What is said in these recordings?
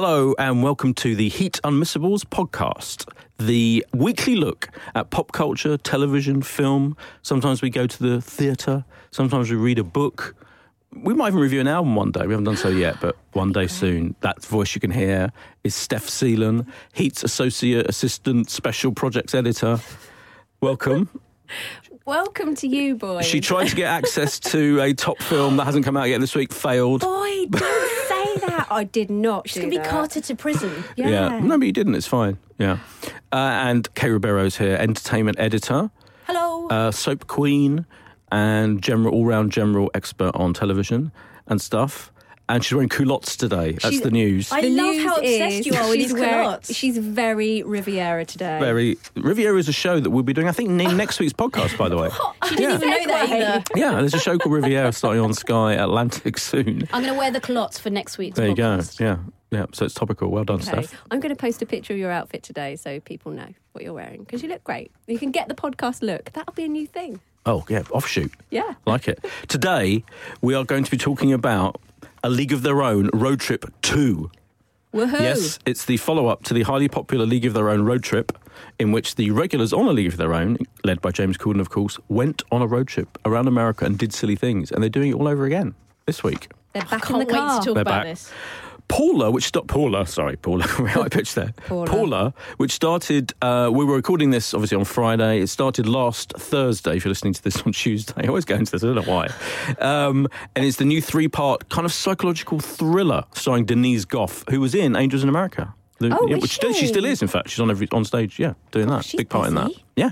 Hello and welcome to the Heat Unmissables podcast, the weekly look at pop culture, television, film. Sometimes we go to the theatre, sometimes we read a book. We might even review an album one day. We haven't done so yet, but one day soon. That voice you can hear is Steph Seelan, Heat's Associate Assistant Special Projects Editor. Welcome. Welcome to you, boy. She tried to get access to a top film that hasn't come out yet this week, failed. Boy, that. I did not. She's do going to be carted to prison. Yeah. No, but you didn't. It's fine. Yeah. Uh, and Kay Ribeiro's here, entertainment editor, Hello. uh, soap queen, and general all-round general expert on television and stuff. And she's wearing culottes today. That's She's- the news. I The love news how obsessed you are with she's these culottes. She's very Riviera today. Very Riviera is a show that we'll be doing. I think next week's podcast, by the way. I didn't Yeah. even know that either. Yeah, there's a show called Riviera starting on Sky Atlantic soon. I'm going to wear the culottes for next week's podcast. There you go. Yeah, yeah. So it's topical. Well done, Okay. Steph. I'm going to post a picture of your outfit today so people know what you're wearing because you look great. You can get the podcast look. That'll be a new thing. Oh yeah, offshoot. Yeah. Like it. Today, we are going to be talking about A League of Their Own Road Trip 2. Woohoo. Yes, it's the follow up to the highly popular League of Their Own road trip, in which the regulars on A League of Their Own, led by James Corden, of course, went on a road trip around America and did silly things. And they're doing it all over again this week. They're back Can't in the wait car. to talk They're about back. this. Paula, which stopped Paula, sorry, Paula, I pitched there. Paula. which started, uh, we were recording this obviously on Friday. It started last Thursday, if you're listening to this on Tuesday. I always go into this, I don't know why. Um, and it's the new three part kind of psychological thriller starring Denise Gough, who was in Angels in America. The- Oh, yeah, which still- she she? still is, in fact. She's on every on stage, yeah, doing that. she's Big part in that. Yeah.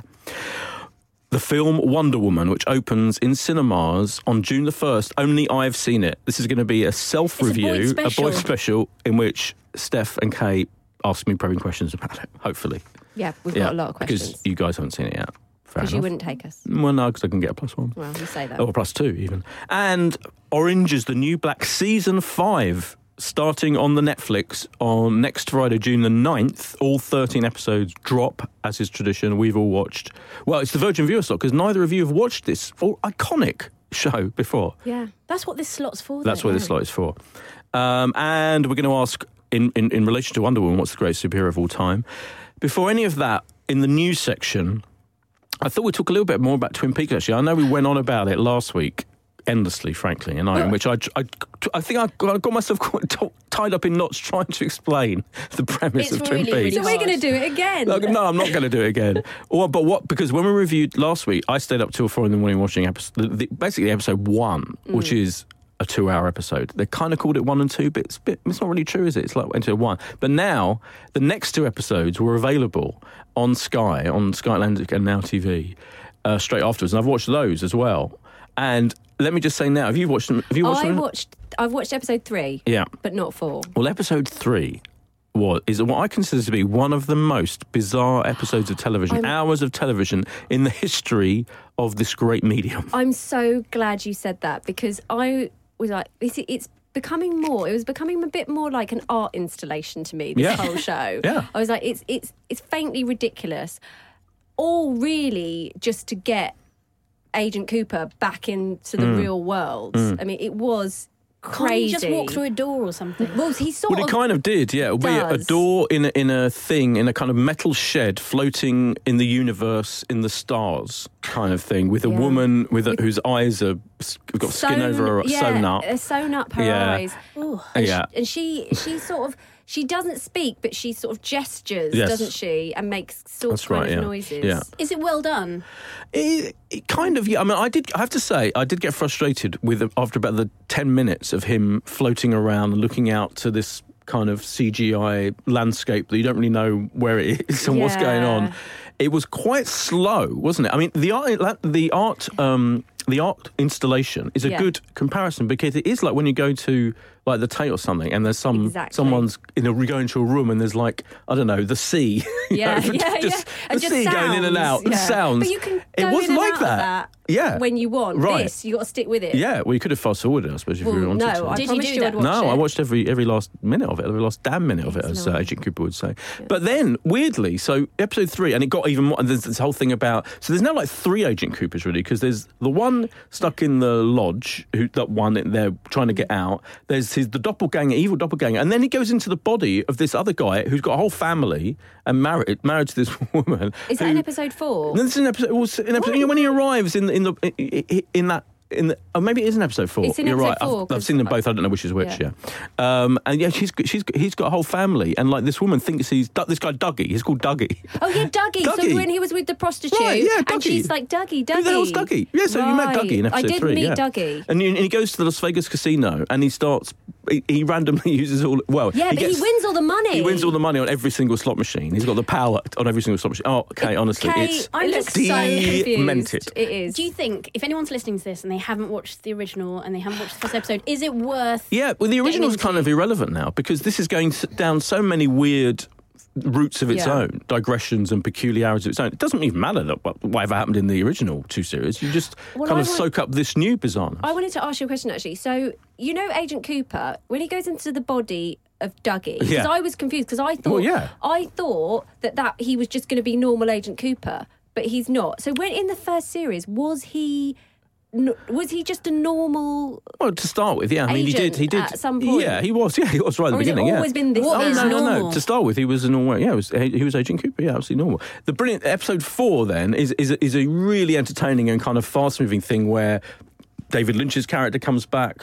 The film Wonder Woman, which opens in cinemas on June the 1st. Only I've seen it. This is going to be a self review, a boy special. in which Steph and Kate ask me probing questions about it, hopefully. Yeah, we've yeah, got a lot of questions. Because you guys haven't seen it yet. Because you wouldn't take us. Well, no, because I can get a plus one. Well, you say that. Or plus two, even. And Orange is the New Black Season 5, starting on the Netflix on next Friday, June the 9th. All 13 episodes drop, as is tradition. We've all watched. Well, it's the Virgin Viewer slot, because neither of you have watched this or iconic show before. Yeah. That's what this slot's for. That's though. what this slot is for. Um, and we're going to ask, in, in, in relation to Wonder Woman, what's the greatest superhero of all time? Before any of that, in the news section, I thought we'd talk a little bit more about Twin Peaks, actually. I know we went on about it last week, endlessly, frankly, and I, in which I, I, I think I got, I got myself quite t- tied up in knots trying to explain the premise It's of Twin really, really Peaks. So we're going to do it again. Like, no, I'm not going to do it again. Or, but what? Because when we reviewed last week, I stayed up till four in the morning watching episode, the, the, basically episode one, which is a two-hour episode. They kind of called it one and two, but it's, bit, it's not really true, is it? It's like into one. But now the next two episodes were available on Sky, on Sky Atlantic and Now TV, uh, straight afterwards, and I've watched those as well. And let me just say now, have you watched them? Have you watched I them? watched. I've watched episode three, yeah. but not four. Well, episode three was is what I consider to be one of the most bizarre episodes of television, I'm- hours of television in the history of this great medium. I'm so glad you said that because I was like, it's, it's becoming more. It was becoming a bit more like an art installation to me. This Yeah. whole show. Yeah. I was like, it's it's it's faintly ridiculous, all really just to get Agent Cooper back into the Mm. real world. I mean, it was Can't crazy. just walk through a door or something? Well, he sort Well, it of kind of did, yeah. It'll be a, a door in a, in a thing, in a kind of metal shed floating in the universe, in the stars, kind of thing, with a Yeah. woman with, a, whose eyes are s- got skin over her, yeah, sewn up. uh, sewn up her Yeah. eyes. Ooh. And Yeah. she, and she she sort of she doesn't speak, but she sort of gestures, Yes. doesn't she, and makes sort That's kind right, of yeah. noises. Yeah. Is it well done? It, it kind of, yeah. I mean, I did. I have to say, I did get frustrated with after about the ten minutes of him floating around and looking out to this kind of CGI landscape that you don't really know where it is and what's going on. It was quite slow, wasn't it? I mean, the art, the art, um, the art installation is a Yeah. good comparison because it is like when you go to like the Tate or something, and there's some Exactly. someone's in a we go into a room and there's like I don't know the sea, Yeah, know, yeah, just, yeah. And the just sea going in and sounds, out, the yeah. sounds. But you can it go was in and like out that. that Yeah. when you want. Right. This, you got to stick with it. Yeah, well, you could have fast forwarded, I suppose, if Well, you wanted no, to. I Did you do you, that? No, it. I watched every every last minute of it, every last damn minute of it, It's as uh. Agent Cooper would say. But then, weirdly, so episode three, and it got even more. And there's this whole thing about. So there's now like three Agent Coopers really, because there's the one stuck in the lodge, who that one they're trying to get out. There's his the doppelganger, evil doppelganger, and then he goes into the body of this other guy who's got a whole family and married married to this woman. Is that who- in episode four? No, this is an episode. Well, an episode you know, when he arrives in in the in, in that. In the, oh, maybe it is in episode four. It's in You're episode right. I've- I've, 'cause seen them both. I don't know which is which. Yeah. Yeah. Um, and yeah, she's she's he's got a whole family, and like this woman thinks he's this guy Dougie. He's called Dougie. Oh yeah, Dougie. Dougie. So when he was with the prostitute, Right, yeah, Dougie. and she's like Dougie, Dougie. Who the hell's Dougie? Yeah, so you met Dougie in episode I did three. meet yeah. Dougie. And, and he goes to the Las Vegas casino and he starts. He, he randomly uses all. Well, Yeah, but gets- he wins all the money. He wins all the money on every single slot machine. He's got the power on every single slot machine. Oh, okay, uh, honestly, Kay, it's I look so demented. confused. It is. Do you think if anyone's listening to this and they haven't watched the original and they haven't watched the first episode, is it worth? Yeah, well, the original's into. kind of irrelevant now because this is going down so many weird routes of its Yeah. own, digressions and peculiarities of its own. It doesn't even matter that what- whatever happened in the original two series. You just Well, kind I of want- soak up this new bizarreness. I wanted to ask you a question actually. So you know Agent Cooper when he goes into the body of Dougie because Yeah. I was confused because I thought Well, yeah. I thought that that he was just going to be normal Agent Cooper, but he's not. So when in the first series was he? Was he just a normal, Well, to start with, yeah. I mean, he did. He did. at some point? Yeah, he was. Yeah, he was right at the or has it beginning. always yeah. been this? Oh no, no, no! To start with, he was a normal. Yeah, he was, he was Agent Cooper. Yeah, absolutely normal. The brilliant episode four then is is is a really entertaining and kind of fast moving thing where David Lynch's character comes back.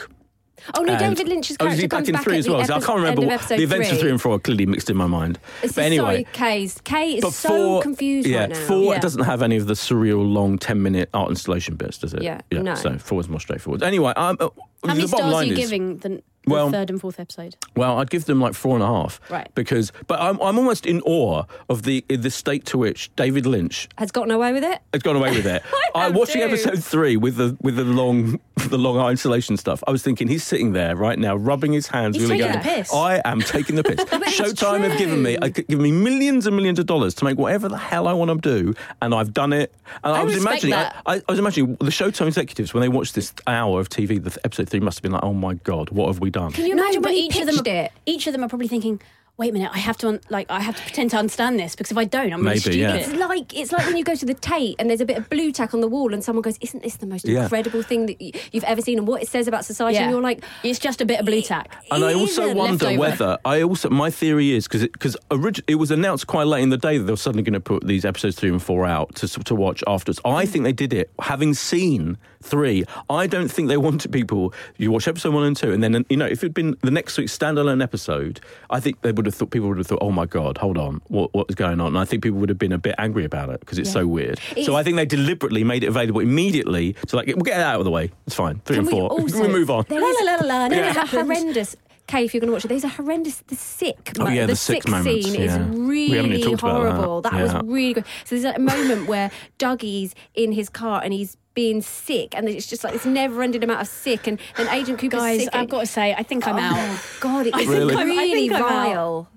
Oh no, and- David Lynch's Oh, is character he back comes in back three at as the well? So I can't remember what, the events of three. three and four are clearly mixed in my mind. This but anyway, sorry, Kay is but so four, confused yeah, right now. four Yeah. doesn't have any of the surreal long ten minute art installation bits, does it? Yeah, yeah. no. So four is more straightforward. Anyway, um, uh, How many stars are you is, giving the, the Well- third and fourth episode? Well, I'd give them like four and a half. Right. Because, but I'm, I'm almost in awe of the the state to which David Lynch Has gotten away with it. has gone away with it. I I'm watching too. episode three with the with the long the long isolation stuff. I was thinking he's sitting there right now, rubbing his hands, He's really taking going, the piss. I am taking the piss. it's Showtime have given me true. uh, given me millions and millions of dollars to make whatever the hell I want to do, and I've done it. And I, I was imagining, that. I, I was imagining the Showtime executives when they watched this hour of TV, the episode three must have been like, oh my god, what have we done? Can you imagine but when he each of them, it? each of them are probably thinking, "Wait a minute, I have to un- like, I have to pretend to understand this because if I don't, I'm really Maybe, stupid." yeah. It's like it's like when you go to the Tate and there's a bit of blue tack on the wall, and someone goes, "Isn't this the most Yeah. incredible thing that you've ever seen?" And what it says about society, Yeah. and you're like, It's just a bit of blue tack. And I also wonder leftover. whether I also my theory is because because orig- it was announced quite late in the day that they were suddenly going to put these episodes three and four out to to watch afterwards. I mm. think they did it having seen three. I don't think they wanted people. You watch episode one and two, and then you know if it'd been the next week's standalone episode, I think they would have thought people would have thought, oh my god, hold on, what what is going on? And I think people would have been a bit angry about it because it's so weird. It's- so I think they deliberately made it available immediately to like we'll get it out of the way. It's fine. Three Can and we four. also we move on. There La, la, la, la, la, there never is horrendous. Kay, if you're going to watch it, there's a horrendous. The sick. Oh, yeah, the, the sick sick moments, scene yeah. is We haven't even really talked about that. horrible. That, Yeah. was really good. So there's a moment where Dougie's in his car and he's being sick, and it's just like this never-ending amount of sick, and then Agent Cooper's Guys, sick. I've got to say, I think I'm Oh, out. God, it's I think Really? I'm- I really think I'm out. vile.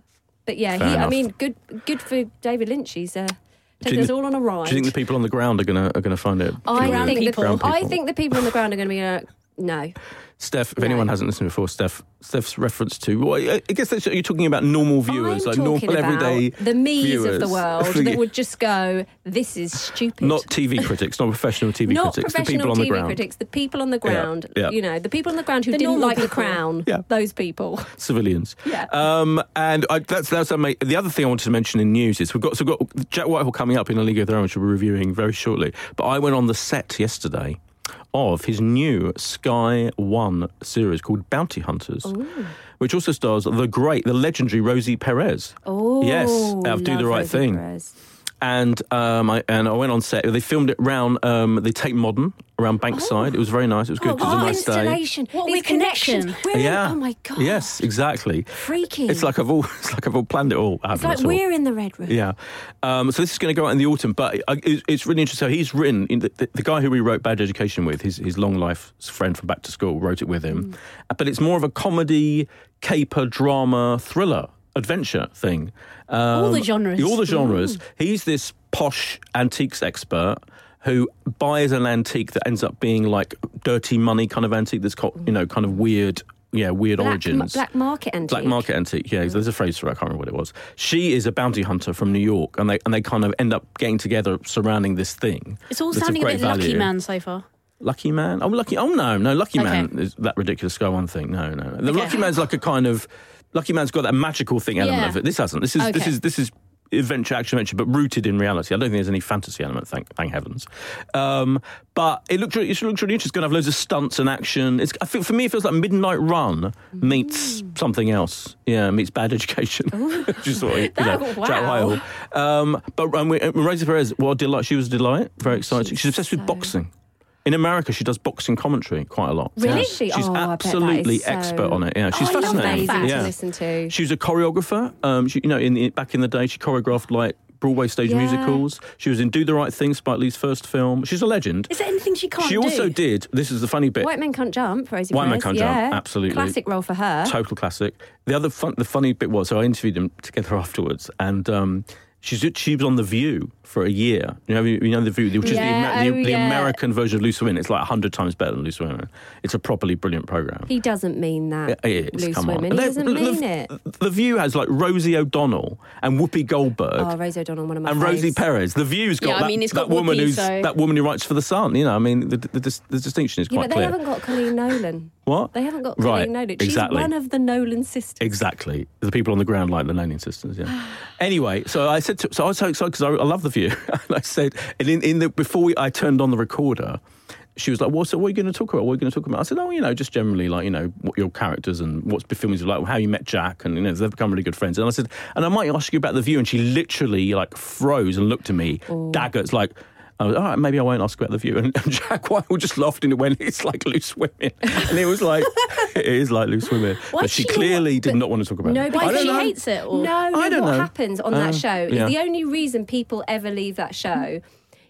But yeah, he, I mean, good, good for David Lynch. He's uh, taking us all on a ride. Do you think the people on the ground are gonna are gonna find it? I Ground think people. the, Ground I people. think the people on the ground are going to be uh, no. Steph, if No. anyone hasn't listened before, Steph, Steph's reference to, well, I guess that's, you're talking about normal viewers, I'm like normal everyday the me's viewers. of the world that would just go, "This is stupid." not TV critics, not professional TV Not critics, the professional people on the TV ground, critics, the people on the ground. yeah. You know, the people on the ground who The didn't like the crown. Yeah. Those people. civilians. Yeah. Um, and I, that's that's ama- the other thing I wanted to mention in news is we've got so we've got Jack Whitehall coming up in a League of Their Own, which we'll be reviewing very shortly. But I went on the set yesterday of his new Sky One series called Bounty Hunters. Which also stars the great, the legendary Rosie Perez. Oh, Yes, out of Do the Right Rosie Thing. Perez. And um, I and I went on set. They filmed it round um, the Tate Modern around Bankside. It was very nice. It was good. Oh, it was a what nice day. installation! What These with connection. connections. We're in- Yeah. oh my god. Yes, exactly. Freaky. It's like I've all. It's like I've all planned it all. I It's like all. we're in the red room. Yeah. Um, so this is going to go out in the autumn, but uh, it's, it's really interesting. So he's written the, the, the guy who we wrote Bad Education with, his his long life friend from Back to School, wrote it with him. Uh, But it's more of a comedy, caper, drama, thriller, adventure thing. Um, All the genres. All the genres. He's this posh antiques expert. Who buys an antique that ends up being like dirty money kind of antique that's got you know kind of weird yeah weird Black, origins black market antique. Black market antique, yeah. There's a phrase for it. I can't remember what it was. She is a bounty hunter from New York, and they and they kind of end up getting together surrounding this thing. It's all sounding a bit lucky man so far. Lucky Man. Oh, Lucky. Oh no, no. Lucky Okay. Man is that ridiculous Sky One thing. No, no. no. The Okay. Lucky Man's like a kind of. Lucky Man's got that magical thing element Yeah. of it. This hasn't. This is this Okay. is this is adventure action adventure, but rooted in reality. I don't think there's any fantasy element. Thank thank heavens. Um, but it looks really, it looks really interesting. It's going to have loads of stunts and action. It's I feel, for me it feels like Midnight Run meets something else. Yeah, meets Bad Education. Just is what you know, Jack wow. Um, but um, we- uh, Rosie Perez, what a delight. She was a delight. Very exciting. She's She's, obsessed with boxing. In America, she does boxing commentary quite a lot. Really? She's Oh, I bet that absolutely so- expert on it. Yeah, she's Oh, fascinating. Yeah. to listen to. She was a choreographer. Um, she, you know, in the, back in the day, she choreographed like Broadway stage Yeah. musicals. She was in Do the Right Thing, Spike Lee's first film. She's a legend. Is there anything she can't She do? also did. This is the funny bit. White Men Can't Jump, Rosie White Men Can't Jump, absolutely. Classic role for her. Total classic. The other fun, the funny bit was, so I interviewed them together afterwards, and um, she's she was on the View for a year. You know, you know the View, which is the, Amer- oh, the yeah. American version of Loose Women. It's like hundred times better than Loose Women. It's a properly brilliant program. He doesn't mean that. It is, Loose come women. on. He doesn't the, mean it. The View has like Rosie O'Donnell and Whoopi Goldberg. Oh, Rosie O'Donnell, one of my and Rosie faves. Perez, the View's got Yeah, I that, mean, it's that got woman Whoopi, who's so- that woman who writes for the Sun. You know, I mean, the, the, the, distinction is Yeah, quite but they haven't got Coleen Nolan. What? They haven't got Right, Coleen Nolan. She's exactly. one of the Nolan sisters. Exactly. The people on the ground like the Nolan sisters, yeah. anyway, so I said, to, so I was so excited because I, I love the view. and I said, and in, in the, before we, I turned on the recorder, she was like, well, so what are you going to talk about? What are you going to talk about? I said, oh, you know, just generally like, you know, what your characters and what's the film is like, how you met Jack and, you know, they've become really good friends. And I said, and I might ask you about the view. And she literally like froze and looked at me, daggers, like, I was, all right, maybe I won't ask about the view. And, and Jack White just laughed in it when it's like loose women. And it was like, it is like loose women. Why but she she- clearly did not want to talk about no, it. but Why I don't she know. hates it? Or? No, I no. don't What know. happens on Uh, that show is yeah. the only reason people ever leave that show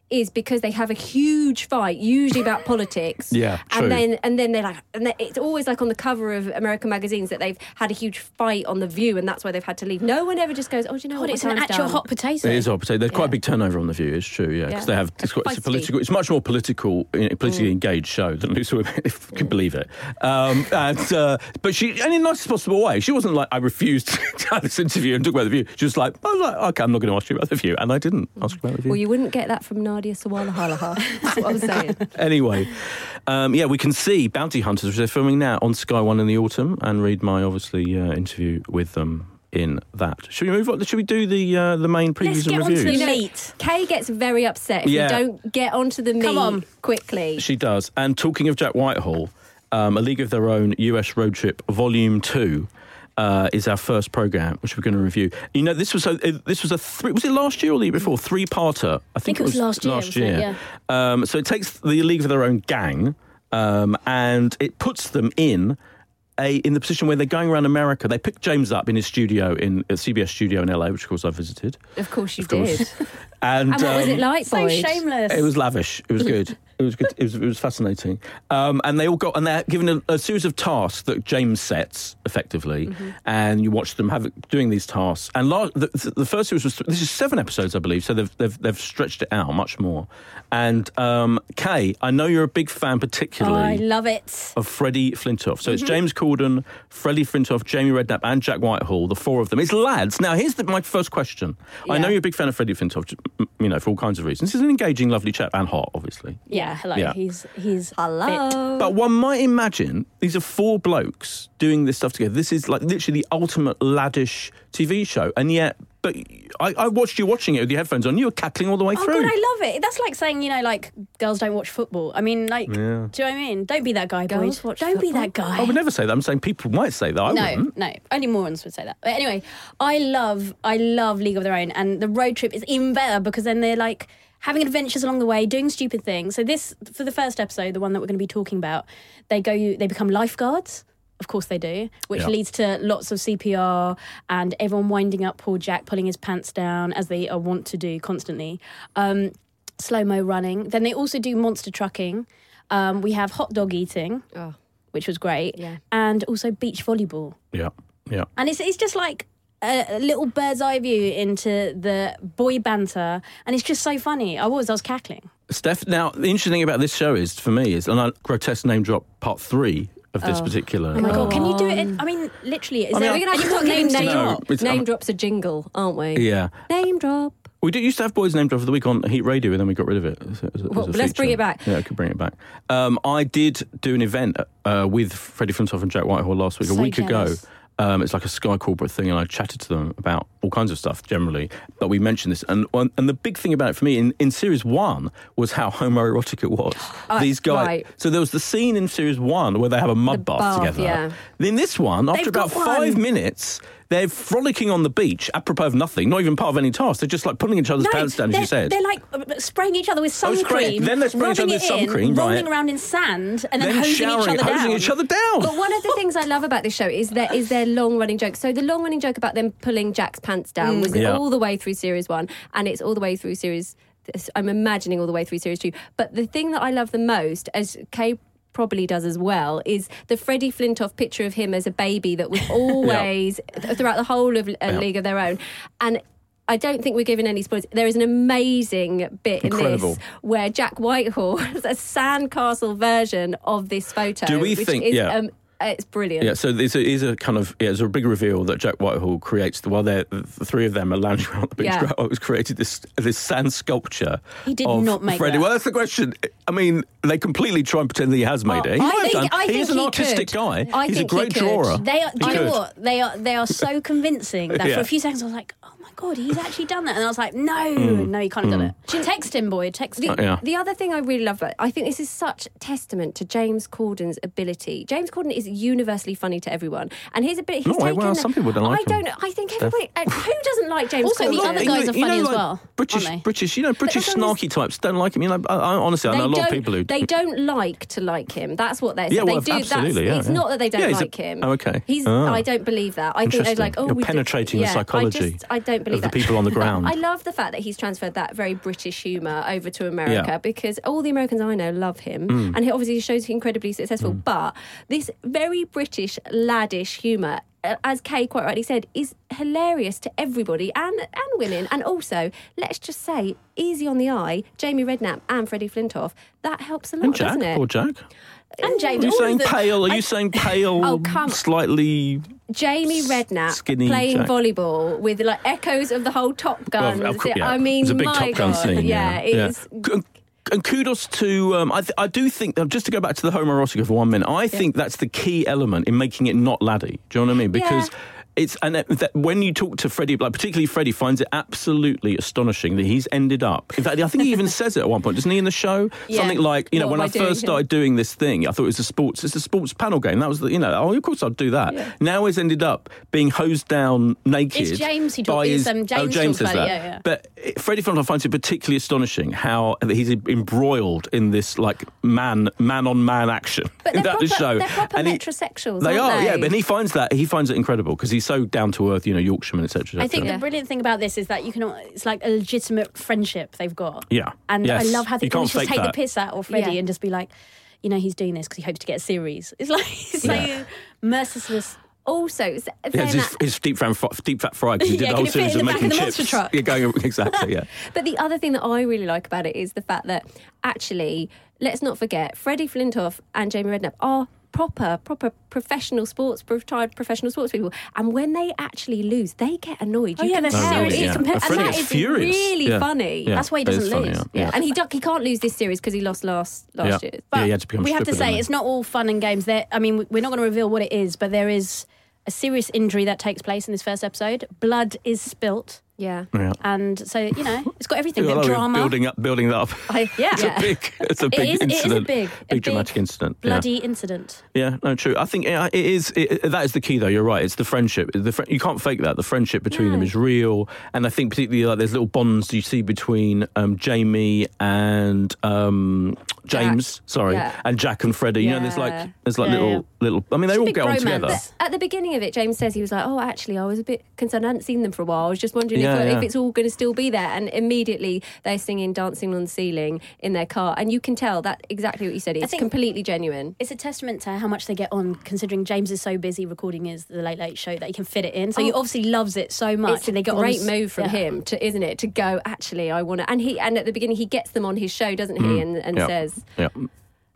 is because they have a huge fight, usually about politics. Yeah, true. and then and then they're like, and then it's always like on the cover of American magazines that they've had a huge fight on the View, and that's why they've had to leave. No one ever just goes, oh, do you know God, what? it's My an time's actual done." hot potato. It is hard to say. There's quite a big turnover on the View. It's true, yeah, because Yeah. they have it's, got, it's a political. It's much more political, politically engaged show than Loose Women, if you can believe it. Um, and uh, but she, and in the nicest possible way, she wasn't like I refused to have this interview and talk about the View. She was like, I was like, okay, I'm not going to ask you about the View, and I didn't ask you about the View. Well, you wouldn't get that from Nadia Sawalahalaha. That's what I'm saying. anyway, um, yeah, we can see Bounty Hunters, which they're filming now on Sky One in the autumn, and read my obviously uh, interview with them in that. Should we move on? Should we do the uh, the main previews Let's and get on to reviews? the You know, meat. Kay gets very upset if Yeah. you don't get onto the meat Come on. quickly. She does. And talking of Jack Whitehall, um, A League of Their Own US Road Trip Volume 2 uh, is our first program, which we're going to review. You know, this was a, uh, this was a three, was it last year or the year before? Three parter. I think, it was last year, Last wasn't it? year. Um, so it takes the League of Their Own gang um, and it puts them in. A, in the position where they're going around America, they picked James up in his studio in a CBS studio in LA, which of course I visited. Of course you Of course. did. And, And what was um, it like, So Boyd? shameless. it was lavish. It was good. It was good. It was, it was fascinating. Um, and they all got, and they're given a, a series of tasks that James sets effectively, and you watch them have doing these tasks. And la- the, the first series was this is seven episodes, I believe. So they've they've, they've stretched it out much more. And um, Kay, I know you're a big fan, Oh, particularly I love it. of Freddie Flintoff. So it's James Corden, Freddie Flintoff, Jamie Redknapp, and Jack Whitehall, the four of them. It's lads. Now, here's the, my first question. I know you're a big fan of Freddie Flintoff, you know, for all kinds of reasons. He's an engaging, lovely chap and hot, obviously. Yeah, hello. Yeah. He's he's fit. Hello. But one might imagine these are four blokes doing this stuff together. This is like literally the ultimate laddish TV show. And yet, but I, I watched you watching it with your headphones on. You were cackling all the way Oh through. god, I love it. That's like saying, you know, like girls don't watch football. I mean, like, Yeah. do you know what I mean? Don't be that guy, Girls Boyd. watch Don't be that guy. I would never say that. I'm saying people might say that. I no, wouldn't. no. Only morons would say that. But anyway, I love, I love League of Their Own, and the road trip is even better because then they're like having adventures along the way, doing stupid things. So this, for the first episode, the one that we're going to be talking about, they go, they become lifeguards. Of course they do, which Yeah. leads to lots of CPR and everyone winding up poor Jack, pulling his pants down as they are wont to do constantly. Um, Slow mo running. Then they also do monster trucking. Um, we have hot dog eating, Oh. which was great, Yeah. and also beach volleyball. Yeah, yeah. And it's it's just like a, a little bird's eye view into the boy banter, and it's just so funny. I was I was cackling. Steph, now the interesting thing about this show is, for me, is and I grotesque name drop part three of this particular. Oh my god, can you do it? In, I mean, literally, is I there? mean, We're gonna have to you've got put name, names to name, drop. it's- name I'm- drops a jingle, aren't we? Yeah. Name drop. We did used to have boys named after the week on Heat Radio, and then we got rid of it. as a- as a- as Well, a let's bring it back. Yeah, I could bring it back. Um, I did do an event uh, with Freddie Flintoff and Jack Whitehall last week, a week jealous. ago. Um, it's like a Sky corporate thing, and I chatted to them about all kinds of stuff generally. But we mentioned this, and and the big thing about it for me in, in series one was how homoerotic it was. Uh, These guys. right. So there was the scene in series one where they have a mud bath, bath, together. yeah. Then this one, after They've about five one. minutes, they're frolicking on the beach, apropos of nothing, not even part of any task. They're just like pulling each other's pants down, as they're, you said. they're like uh, spraying each other with sun Oh, cream, then they're spraying each rubbing other with it sun in, cream, rolling right. around in sand, and then, then hosing showering, each other hosing down. each other down. But one of the things I love about this show is there is their long running joke. So the long running joke about them pulling Jack's pants down was Yeah. all the way through series one, and it's all the way through series. I'm imagining all the way through series two. But the thing that I love the most, as Kay probably does as well, is the Freddie Flintoff picture of him as a baby that was always throughout the whole of uh, Yeah. League of Their Own, and. I don't think we're giving any spoilers. There is an amazing bit Incredible. in this where Jack Whitehall has a sandcastle version of this photo. Do we which think- Is, yeah. um, Uh, it's brilliant. Yeah, so a, is a kind of yeah, there's a big reveal that Jack Whitehall creates. While they're the three of them are lounging around the beach, Yeah. Jack Whitehall's created this this sand sculpture. He did of not make Freddie. that. Well, that's the question. I mean, they completely try and pretend that he has made it. He I think- done. I He's think an he artistic could. guy. I He's a he great drawer. They are. Do you know what? They are. They are so convincing that Yeah. for a few seconds I was like, "Oh my god, he's actually done that," and I was like, "No, no, he can't have done it." Text him, boy. Text him. The, Uh, yeah. the other thing I really love, about I think this is such testament to James Corden's ability. James Corden is universally funny to everyone, and his ability. He's No, taken, well, some people don't like I him. don't. I think everybody. uh, who doesn't like James Also, the Corden? other You guys know- are you know, funny as like, well, British. British, you know, British that's what snarky types don't like him. You know, I, I, honestly, I They know a lot of don't- people who they don't like to like him. That's what they're saying. Yeah, well, they do. absolutely, that's, yeah, it's yeah. not that they don't Yeah, he's a- like him. oh, okay. He's. Oh. I don't believe that. I think they're Interesting. like, oh, You're we penetrating the psychology I, just, I don't believe the people on the ground. I love the fact that he's transferred that very British humour over to America Yeah. because all the Americans I know love him, Mm. and he obviously he shows incredibly successful. But this very British laddish humour. uh, As Kay quite rightly said, is hilarious to everybody and and women, and also let's just say, easy on the eye. Jamie Redknapp and Freddie Flintoff. That helps a lot, And Jack, doesn't it? poor Jack. and James. Are you saying pale? Are you saying pale? Oh, come- Slightly. Jamie Redknapp Skinny playing Jack. volleyball with like echoes of the whole Top Gun. Well, course, yeah. I mean, it's a big my Top Gun God. scene. Yeah, yeah. it's And- And kudos to, um, I, th- I do think, just to go back to the homoerotica for one minute, I think that's the key element in making it not laddie. Do you know what I mean? Because Yeah. It's, and when you talk to Freddie, like particularly Freddie, finds it absolutely astonishing that he's ended up. In fact, I think he even says it at one point, doesn't he, in the show? Yeah. Something like, you know, What when I I first started doing this thing, I thought it was a sports, it's a sports panel game. That was the, you know, oh, of course I'd do that. Now he's ended up being hosed down naked. It's James who by talk- it's, his- um, oh, James James talks says about that. yeah, yeah. But Freddie finds it particularly astonishing how he's embroiled in this like man man on man action But in they're that proper, show. they're proper And he- metrosexuals. they aren't are, they? yeah. But he finds that he finds it incredible because he's so down to earth, you know, Yorkshireman, etc. I think Yeah. the brilliant thing about this is that you can. It's like a legitimate friendship they've got. Yeah. and Yes. I love how they You can't just take that. the piss out of Freddie Yeah. and just be like, you know, he's doing this because he hopes to get a series. It's like it's Yeah. like merciless. Also, Yeah, it's his, his deep, fry, deep fat fry because he did Yeah, the whole can it series of making of the chips. monster truck? Yeah, going exactly. Yeah, But the other thing that I really like about it is the fact that actually, let's not forget, Freddie Flintoff and Jamie Redknapp are proper, proper professional sports, retired professional sports people. And when they actually lose, they get annoyed. Oh, You yeah, can they're tell. seriously It's- competitive. and Freddie that gets is furious. really Yeah. funny. Yeah. That's why he doesn't funny, lose. yeah. Yeah, and he, don't- he can't lose this series because he lost last last Yeah. year. Yeah, he had to we have to say he? it's not all fun and games. There, I mean, we're not going to reveal what it is, but there is a serious injury that takes place in this first episode. Blood is spilt, Yeah. Yeah. and so you know it's got everything. I The love it, drama, building up, building that up. I, Yeah. it's a big, it's a big is- it is a incident. big- a big dramatic incident. yeah. bloody incident. Yeah, no, true. I think yeah, it is. It, that is the key, though. You're right. It's the friendship. The fri you can't fake that. The friendship between them is real, and I think particularly like there's little bonds you see between um, Jamie and um, James. Sorry, Yeah. and Jack and Freddie. You know, there's like there's like Yeah, little yeah. little. I mean, they It's a all big get on bromance. together. But- At the beginning of it, James says he was like, "Oh, actually, I was a bit concerned. I hadn't seen them for a while. I was just wondering Yeah, if, yeah. if it's all going to still be there." And immediately they're singing "Dancing on the Ceiling" in their car, and you can tell that exactly what you said. It's completely genuine. It's a testament to how much they get on, considering James is so busy recording his The Late Late Show that he can fit it in. So he Oh. obviously loves it so much, It's a and they get great on. move from yeah. him, to, isn't it? To go, actually, I want to. And he, and at the beginning, he gets them on his show, doesn't he? Mm. And, and Yeah. says, Yeah.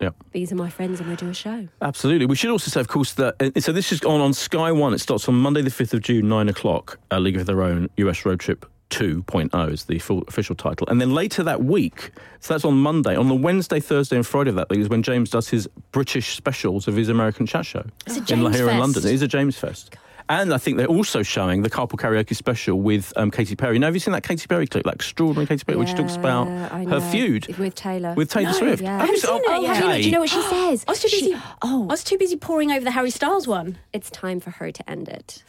Yeah. "These are my friends, and we do a show." Absolutely. We should also say, of course, that uh, so this is on on Sky One. It starts on Monday, the fifth of June, nine o'clock. A League of Their Own US road trip 2.0 is the full official title. And then later that week, so that's on Monday, on the Wednesday, Thursday, and Friday of that week is when James does his British specials of his American chat show It's a in James here in London. It is a James Fest. And I think they're also showing the carpool karaoke special with um, Katy Perry. Now, have you seen that Katy Perry clip, like extraordinary Katy Perry, which talks about her feud with Taylor. with Taylor No, Swift? yeah. Have you I haven't seen- it yet. Not? Do you know what she says? I was too She- busy. oh, I was too busy poring over the Harry Styles one. it's time for her to end it.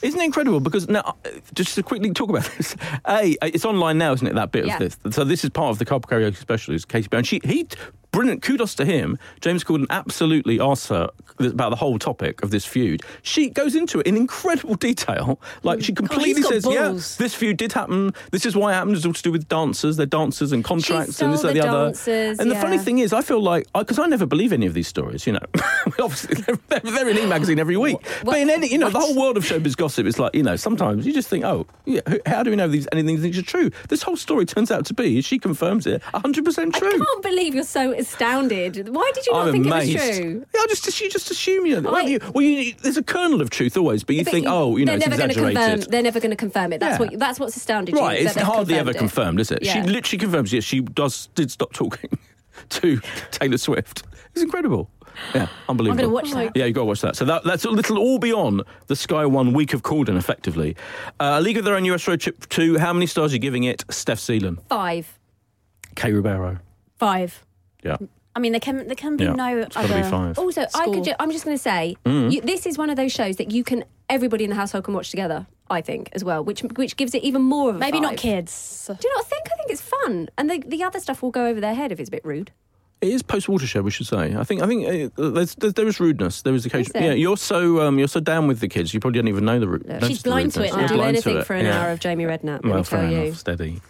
Isn't it incredible? Because now, uh, just to quickly talk about this, a it's online now, isn't it? That bit Yeah. of this. So this is part of the carpool karaoke special. Is Katy Perry, and she he brilliant. Kudos to him. James Corden absolutely asked her about the whole topic of this feud. She goes into it in incredible detail. Like she mm. completely got says, "Yeah, this feud did happen. This is why it happened. It's all to do with dancers. They're dancers and contracts and this stole and the, the other." and the funny thing is, I feel like because I never believe any of these stories. You know, obviously they're, they're in E magazine every week. but in any, you know, the whole world of showbiz gossip is like, you know, sometimes you just think, oh, yeah, how do we know these anything things are true? This whole story turns out to be, she confirms it, hundred percent true. I can't believe you're so astounded. Why did you not I'm think amazed. it was true? Yeah, I just you just assume you. Well, I- you, well you, there's a kernel of truth always, but you But think, you- oh, you know, they're it's never gonna exaggerated. confirm. They're never going to confirm it. That's Yeah. what. That's what's astounded you. Right, that it's they've hardly ever confirmed it. confirmed, is it? She literally confirms, yes, she does did stop talking to Taylor Swift. It's incredible. Yeah, unbelievable. I'm going to watch that. Yeah, you've got to watch that. So that, that's a little all beyond the Sky One week of Corden, effectively. Uh, League of Their Own US Road Trip 2, how many stars are you giving it? Steph Seelan, Five. Kay Ribeiro. Five. Yeah, I mean, there can there can be yeah. no it's got other. to be five. Also, I Score. could. Ju- I'm just going to say, Mm. you, this is one of those shows that you can. Everybody in the household can watch together. I think as well, which which gives it even more of a Maybe not five. kids. Do you not think? I think it's fun, and the the other stuff will go over their head if it's a bit rude. It is post watershed, we should say. I think. I think uh, there's, there's, there is rudeness. There is occasion. there? Yeah, you're so um, you're so down with the kids. You probably don't even know the root. She's blind to it I'll now. You're do blind anything to it. for an yeah. hour of Jamie Redknapp. Let Well, me fair tell you. enough. Steady.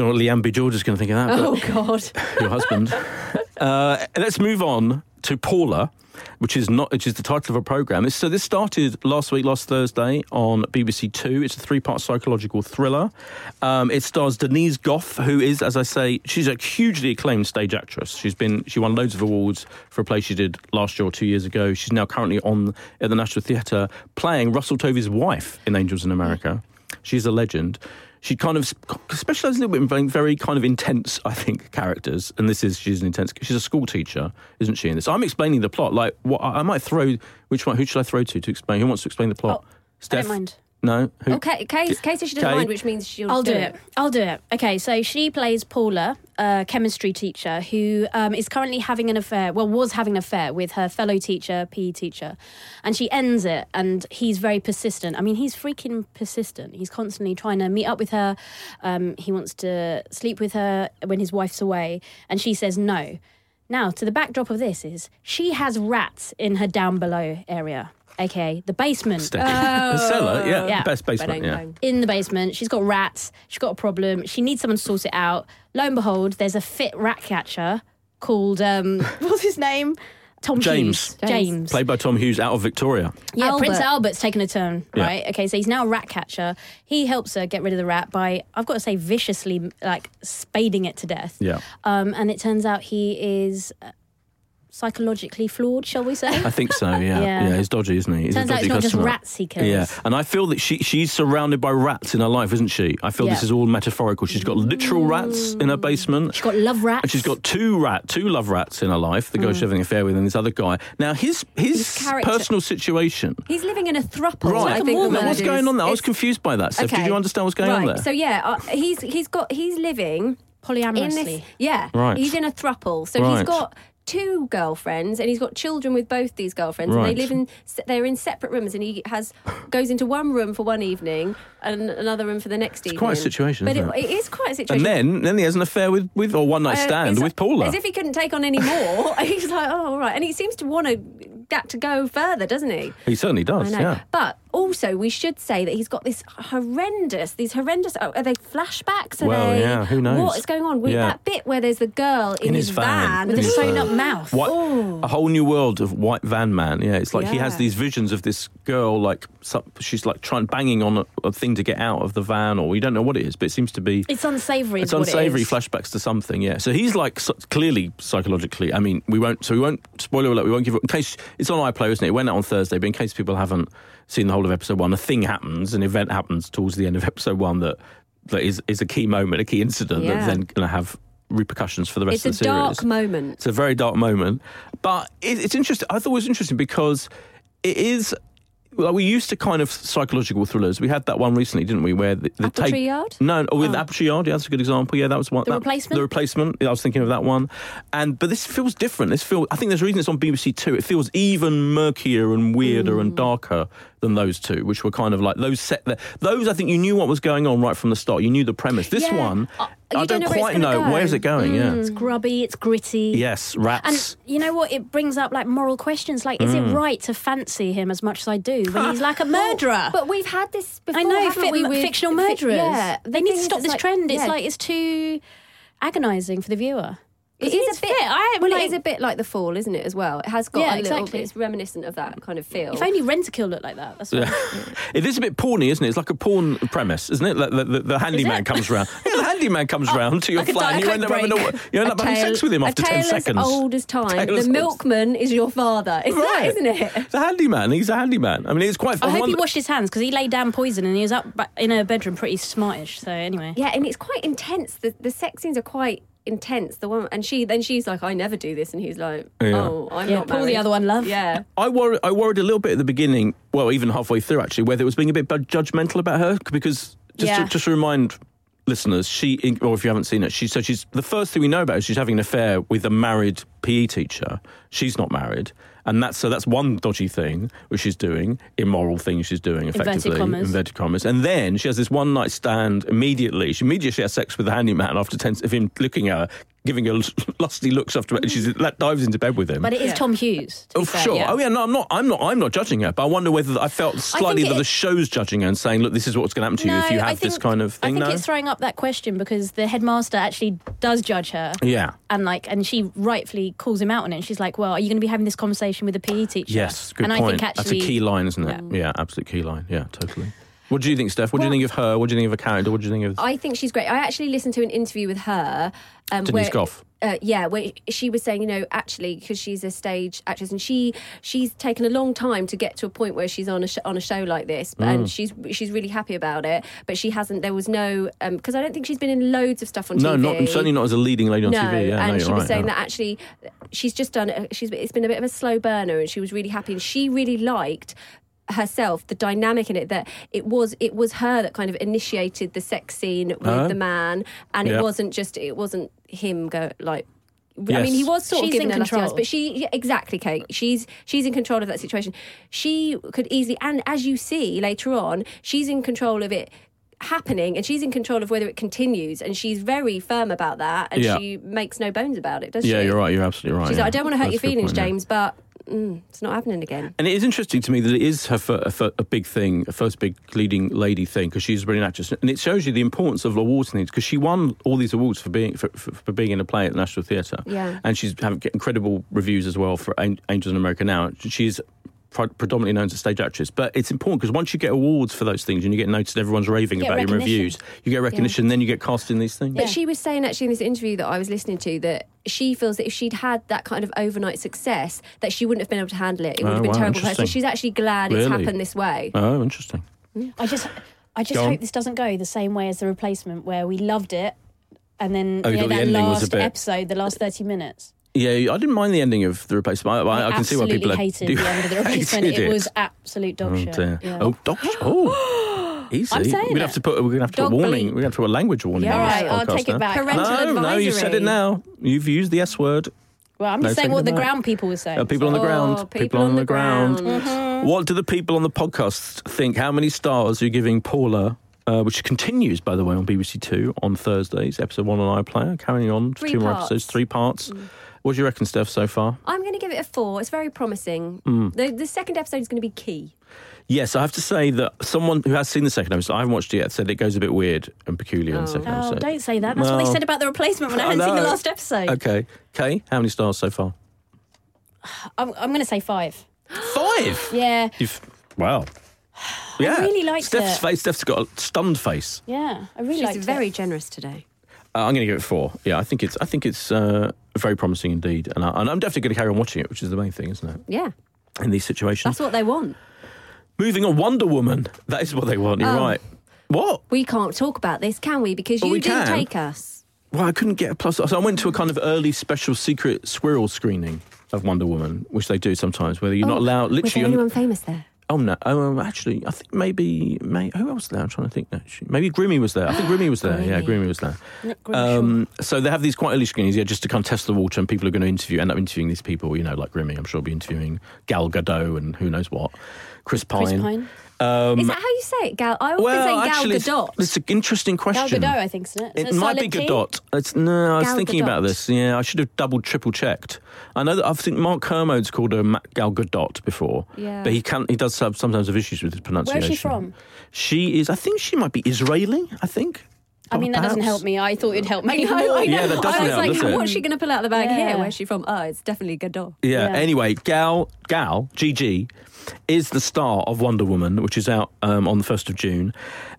Don't know what Leanne B. George is going to think of that. Oh God. your husband. uh, let's move on to Paula, which is not which is the title of a program. So this started last week, last Thursday on BBC Two. It's a three-part psychological thriller. Um, it stars Denise Gough, who is, as I say, she's a hugely acclaimed stage actress. She's been she won loads of awards for a play she did last year or two years ago. She's now currently on at the National Theatre playing Russell Tovey's wife in Angels in America. She's a legend. She kind of specialises a little bit in very, very kind of intense, I think, characters. And this is she's an intense. She's a school teacher, isn't she? In this, I'm explaining the plot. Like, what I I might throw. Which one? Who should I throw to to explain? Who wants to explain the plot? Oh, I Steph. don't mind. No. Who? Okay, Case, Case says she doesn't Kay? mind, which means she'll I'll do it. I'll do it. Okay, so she plays Paula, a chemistry teacher who um, is currently having an affair, well, was having an affair with her fellow teacher, PE teacher. And she ends it, and he's very persistent. I mean, he's freaking persistent. He's constantly trying to meet up with her. Um, he wants to sleep with her when his wife's away, and she says no. Now, to the backdrop of this is she has rats in her down below area, aka the basement. Steph. the cellar. Yeah. Yeah. Best basement. Bang, yeah. bang. in the basement. She's got rats. She's got a problem. She needs someone to sort it out. Lo and behold, there's a fit rat catcher called um, what's his name? Tom James. Hughes. James. Played by Tom Hughes out of Victoria. yeah, Albert. Prince Albert's taken a turn, Yeah. right? Okay, so he's now a rat catcher. He helps her get rid of the rat by, I've got to say, viciously like spading it to death. Yeah. Um, and it turns out he is psychologically flawed, shall we say? I think so. Yeah. Yeah. yeah. he's dodgy, isn't he? He's Turns a out dodgy it's not just rats he kills. Yeah, and I feel that she she's surrounded by rats in her life, isn't she? I feel this is all metaphorical. She's got literal rats in her basement. She's got love rats. And she's got two rat, two love rats in her life. The guy she's having an affair with, and this other guy. Now his his, His personal situation. He's living in a thruple. Right. I like think Mormon. What's going on there? I was confused by that. Steph, did you understand what's going right. on there? So yeah, uh, he's he's got he's living in polyamorously. this. Yeah, Right. He's in a thruple, so Right. he's got two girlfriends, and he's got children with both these girlfriends, and they live in they're in separate rooms, and he has goes into one room for one evening and another room for the next evening. It's quite a situation, but isn't it, it? is quite a situation. and then then he has an affair with with or one night Uh, stand it's with Paula. As if he couldn't take on any more. He's like, oh, all right. And he seems to want to, that to go further, doesn't he? he certainly does. Yeah. But also, we should say that he's got this horrendous, these horrendous, oh, are they flashbacks? Are Well, they, yeah, who knows? What is going on? With Yeah. that bit where there's the girl in, In his van. with a sewn up mouth. What, a whole new world of white van man. Yeah, it's like he has these visions of this girl, like she's like trying banging on a, a thing to get out of the van, or you don't know what it is, but it seems to be. It's unsavoury. It's what it unsavory flashbacks to something, yeah. So he's like so- clearly psychologically. I mean, we won't. So we won't spoiler alert. We won't give it in case it's on iPlayer, isn't it? It went out on Thursday, but in case people haven't seen the whole of episode one, a thing happens, an event happens towards the end of episode one that that is is a key moment, a key incident Yeah. that's then going to have repercussions for the rest It's of the series. It's a dark moment. It's a very dark moment, but it, it's interesting. I thought it was interesting because it is. Well, we used to kind of psychological thrillers. We had that one recently, didn't we? Where the, the Apple take Tree Yard? No, oh, with Apple Tree Yard. Yeah, that's a good example. Yeah, that was one. The that- Replacement? The replacement. Yeah, I was thinking of that one. And but this feels different. This feels. I think there's a reason it's on BBC Two. It feels even murkier and weirder Mm. and darker than those two, which were kind of like those set. There. Those I think you knew what was going on right from the start. You knew the premise. This Yeah. one, I don't don't know quite know go. Mm. where's it going. Yeah. It's grubby, it's gritty. Yes, rats. And you know what? It brings up like moral questions. Like, is Mm. it right to fancy him as much as I do when he's like a murderer? But we've had this before. I know haven't fi- we, with fictional fic- murderers. yeah, they The need to stop this like- trend. It's yeah. like it's too agonising for the viewer. It is a bit. I well, like, it is a bit like the fall, isn't it? As well, it has got Yeah, a little. exactly. It's reminiscent of that kind of feel. If only Rentokil looked like that. That's what it is a bit porny, isn't it? It's like a porn premise, isn't it? Like the, the, the handyman it? comes round. Yeah, the handyman comes oh, round to your like flat, and you end up having a, you end A up having tale- sex with him after a ten tale seconds. old as time. Tale the milkman is your father. Is that, isn't it? The handyman. He's a handyman. I mean, it's quite I hope he washed his hands because he laid down poison and he was up in her bedroom pretty smartish. So anyway, Yeah, and it's quite intense. The the sex scenes are quite intense. The one and she then she's like, I never do this, and he's like, Yeah. Oh, I'm Yeah, not. pull the other one, love. Yeah. I worried, I worried a little bit at the beginning, well, even halfway through actually, whether it was being a bit judgmental about her because just Yeah. to, just to remind listeners, she or if you haven't seen it, she so she's the first thing we know about is she's having an affair with a married PE teacher. She's not married. And that's so that's one dodgy thing which she's doing, immoral thing she's doing effectively. commas. Inverted commas. And then she has this one night stand immediately. She immediately has sex with the handyman after ten of him looking at her, giving her lusty looks after and she's that dives into bed with him. but it is Yeah. Tom Hughes. to Oh, fair, sure. yeah. Oh, yeah. No, I'm not. I'm not. I'm not judging her. But I wonder whether I felt slightly think that it- the show's judging her and saying, "Look, this is what's going to happen to you if you I have this kind of thing." I think no. it's throwing up that question because the headmaster actually does judge her. yeah. And like, and she rightfully calls him out on it. And she's like, "Well, are you going to be having this conversation with the PE teacher?" Yes. Good and point. I think actually, That's a key line, isn't it? Yeah. Absolute key line. Yeah. Totally. What do you think, Steph? What do you think of her? What do you think of her character? What do you think of I think she's great. I actually listened to an interview with her. Um, Denise where, Gough? Uh, yeah, where she was saying, you know, actually, because she's a stage actress and she she's taken a long time to get to a point where she's on a sh- on a show like this, Mm. and she's she's really happy about it. But she hasn't. There was no because I don't think she's been in loads of stuff on No, TV. not certainly not as a leading lady on no, TV. Yeah, and no, she was right, saying yeah. that actually she's just done. She's it's been a bit of a slow burner, and she was really happy, and she really liked herself the dynamic in it that it was it was her that kind of initiated the sex scene with Oh. the man and Yeah. it wasn't just it wasn't him go like I mean, he was sort She's of giving in her lusty control. but she yeah, exactly, Kate. She's she's in control of that situation. She could easily, and as you see later on, she's in control of it happening, and she's in control of whether it continues. And she's very firm about that, and Yeah. she makes no bones about it, does she? Yeah, you're right. You're absolutely right. She's yeah. like, I don't want to hurt That's your feelings, point, yeah. James, but mm, it's not happening again. And it is interesting to me that it is her fir- a, fir- a big thing, a first big leading lady thing, because she's a brilliant actress, and it shows you the importance of awards things. Because she won all these awards for being for, for, for being in a play at the National Theatre, Yeah. and she's having incredible reviews as well for An- Angels in America now. She's predominantly known as a stage actress, but it's important because once you get awards for those things and you get noticed, everyone's raving Get about your reviews. You get recognition, then you get cast in these things. But she was saying actually in this interview that I was listening to that she feels that if she'd had that kind of overnight success, that she wouldn't have been able to handle it. It would Oh, have been wow, terrible for her. So she's actually glad it's happened this way. Oh, interesting. I just, I just hope this doesn't go the same way as the replacement, where we loved it, and then Oh, you you know, the that ending was a last bit- episode, the last thirty minutes. Yeah, I didn't mind the ending of the replacement. I, I, I can see why people hated do- the end of the replacement. hated It was absolute dog Oh, shit. dear. Yeah. Oh, dog. shit. Oh, easy. I'm saying we'd have it. to put. We're gonna have to Dog put a warning. bleep. We're gonna have to put a language warning. Yeah, on this right, I'll take it back. Parental No, no, you said it now. You've used the S word. Well, I'm No, just saying what the ground people were saying. Uh, people on the Oh, ground. people on the ground. Mm-hmm. What do the people on the podcast think? How many stars are you giving Paula? Uh, which continues, by the way, on BBC Two on Thursdays. Episode one on iPlayer, carrying on for Three two more episodes, three parts. What do you reckon, Steph, so far? I'm going to give it a four. It's very promising. Mm. The, the second episode is going to be key. Yes, I have to say that someone who has seen the second episode, I haven't watched it yet, said it goes a bit weird and peculiar in the second Oh, episode. don't say that. That's what they Well, said about the replacement when I I hadn't seen the know. last episode. Okay. Kay, how many stars so far? I'm, I'm going to say five. Five. Yeah, You've wow. Yeah. really liked Steph's it. face. Steph's got a stunned face. yeah, I really She's liked very generous today. Uh, I'm going to give it four. Yeah, I think it's. I think it's uh, very promising indeed, and, I, and I'm definitely going to carry on watching it, which is the main thing, isn't it? Yeah, In these situations. that's what they want. Moving on, Wonder Woman. That is what they want. You're Oh. right. What? We can't talk about this, can we? Because Well, you didn't can. take us. Well, I couldn't get a plus. So I went to a kind of early special secret squirrel screening of Wonder Woman, which they do sometimes, where you're not Oh, allowed. Was Literally, anyone famous there? Oh no! Oh, um, actually, I think maybe, may who else was there? I'm trying to think. Actually, maybe Grimmy was there. I think Grimmy was there. Yeah, Grimmy. Was there. Um, so they have these quite early screenings, yeah, just to kind of test the water, and people are going to interview, end up interviewing these people, you know, like Grimmy. I'm sure will be interviewing Gal Gadot and who knows what, Chris Pine. Chris Pine. Um, Is that how you say it, Gal? I always well, say Gal actually, it's- Gadot. It's, an interesting question. Gal question. Gadot, I think, isn't it? It Is might be Gadot. It's no. I was Gal thinking about this. Yeah, I should have double, triple checked. I know that I think Mark Kermode's called her Gal Gadot before, Yeah. but he can He does have sometimes have issues with his pronunciation. Where's she from? She is. I think she might be Israeli. I think. I mean, that doesn't help me. I thought it'd help I me. know. I know. Yeah, that doesn't I was help, like, does what's she going to pull out of the bag Yeah. here? Where's she from? Oh, it's definitely Gadot. Yeah. Yeah. Anyway, Gal Gal GG is the star of Wonder Woman, which is out um, on the first of June,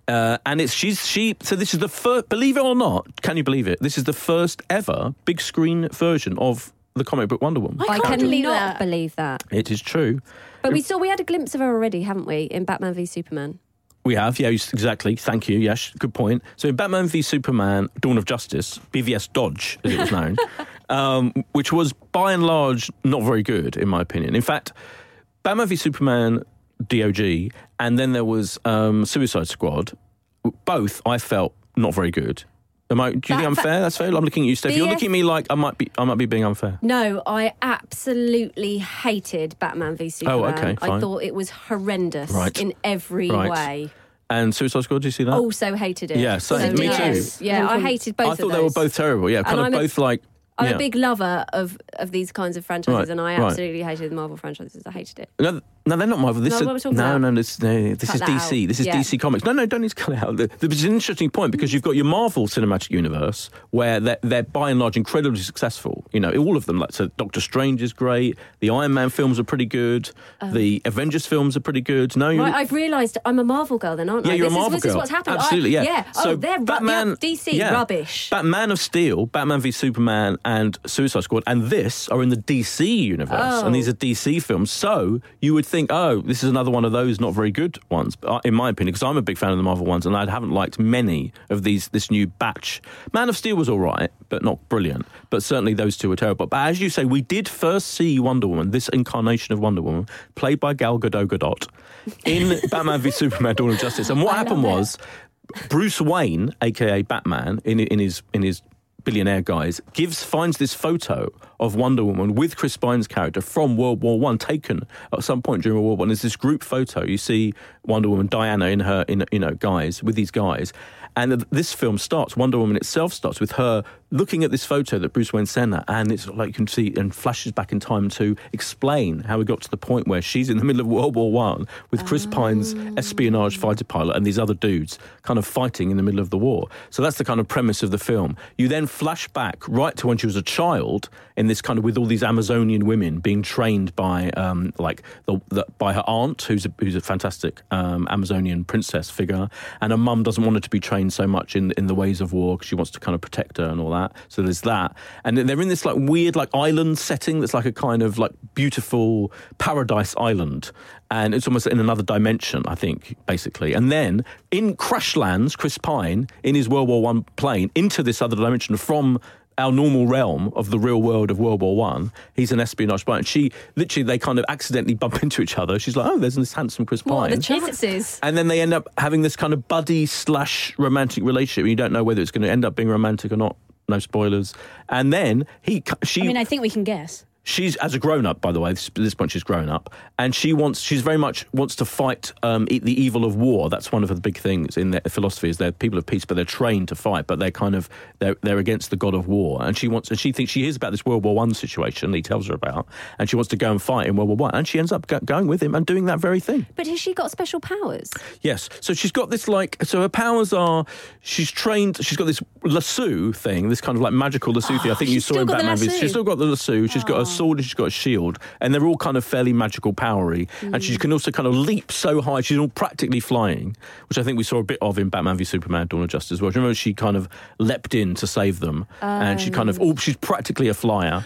uh, and it's she's she. So this is the first. Believe it or not, can you believe it? This is the first ever big screen version of the comic book Wonder Woman. I I can't cannot believe that. believe that. It is true. But we saw we had a glimpse of her already, haven't we, in Batman v Superman? We have, yeah, yes, exactly. Thank you. Yes, good point. So in Batman v Superman: Dawn of Justice, BVS Dodge, as it was known, um, which was by and large not very good, in my opinion. In fact, Batman v Superman, DOG, and then there was um, Suicide Squad. Both I felt not very good. Am I? Do you think That- I'm fair? That's fair. I'm looking at you, Steph. You're looking at me like I might be. I might be being unfair. No, I absolutely hated Batman v Superman. Oh, okay, fine. I thought it was horrendous Right. in every Right. way. And Suicide Squad. Do you see that? Also hated it. Yeah, so- So me yes. too. Yeah, I hated both I thought they were both terrible. Yeah, kind And of I'm a- both like. I'm yeah. a big lover of, of these kinds of franchises, Right, and I right. absolutely hated the Marvel franchises. I hated it. No, no, they're not Marvel. This No, is, what are we talking no, about? no, this, no, this Cut is DC. out. This is Yeah. DC Comics. No, no, don't need to cut it out. There- There's an interesting point because you've got your Marvel Cinematic Universe where they're, they're by and large incredibly successful. You know, all of them. Like, so Doctor Strange is great. The Iron Man films are pretty good. the Avengers films are pretty good. No, you Um, Right, I've realised I'm a Marvel girl then, aren't yeah, I? you're this a Marvel is, girl. This is what's happened. I- Absolutely, yeah. Yeah. So oh, they're ru- Batman, yeah, DC yeah. rubbish. Batman of Steel, Batman v Superman, and Suicide Squad, and this are in the DC universe, Oh. and these are DC films. So you would think, oh, this is another one of those not very good ones, uh, in my opinion, because I'm a big fan of the Marvel ones, and I haven't liked many of these. This new batch, Man of Steel was all right, but not brilliant. But certainly those two were terrible. But as you say, we did first see Wonder Woman, this incarnation of Wonder Woman, played by Gal Gadot Gadot, in Batman v Superman: Dawn of Justice. And what I happened was. Bruce Wayne, aka Batman, in in his in his billionaire guys, gives finds this photo of Wonder Woman with Chris Pine's character from World War One, taken at some point during World War One. There's this group photo. You see Wonder Woman, Diana in her in you know guys with these guys. And this film starts, Wonder Woman itself starts with her looking at this photo that Bruce Wayne sent her, and it's like you can see, and flashes back in time to explain how we got to the point where she's in the middle of World War One with Chris Pine's espionage fighter pilot and these other dudes kind of fighting in the middle of the war. So that's the kind of premise of the film. You then flash back right to when she was a child in this kind of with all these Amazonian women being trained by um, like the, the, by her aunt, who's a, who's a fantastic um, Amazonian princess figure, and her mum doesn't want her to be trained so much in in the ways of war because she wants to kind of protect her and all that. So there's that, and they're in this like weird like island setting that's like a kind of like beautiful paradise island, and it's almost in another dimension, I think, basically. And then in crash lands Chris Pine in his World War One plane into this other dimension from our normal realm of the real world of World War One. He's an espionage spy, and she literally they kind of accidentally bump into each other. She's like, "Oh, there's this handsome Chris Pine." what are Pine." the chances? and then they end up having this kind of buddy slash romantic relationship. and You don't know whether it's going to end up being romantic or not. No spoilers. And then he, she, I mean, I think we can guess. She's as a grown up by the way this, at this point she's grown up and she wants she's very much wants to fight um, the evil of war that's one of the big things in their philosophy is they're people of peace but they're trained to fight but they're kind of they're, they're against the god of war and she wants and she thinks she hears about this world war one situation he tells her about and she wants to go and fight in world war one and she ends up go- going with him and doing that very thing But has she got special powers? Yes. So she's got this like so her powers are she's trained she's got this lasso thing, this kind of like magical lasso thing. I think you saw in Batman. She's still got the lasso. She's got a sword and she's got a shield, and they're all kind of fairly magical, powery. And Mm. she can also kind of leap so high. She's all practically flying, which I think we saw a bit of in Batman v Superman: Dawn of Justice. as Well, remember she kind of leapt in to save them, and she kind of oh, she's practically a flyer.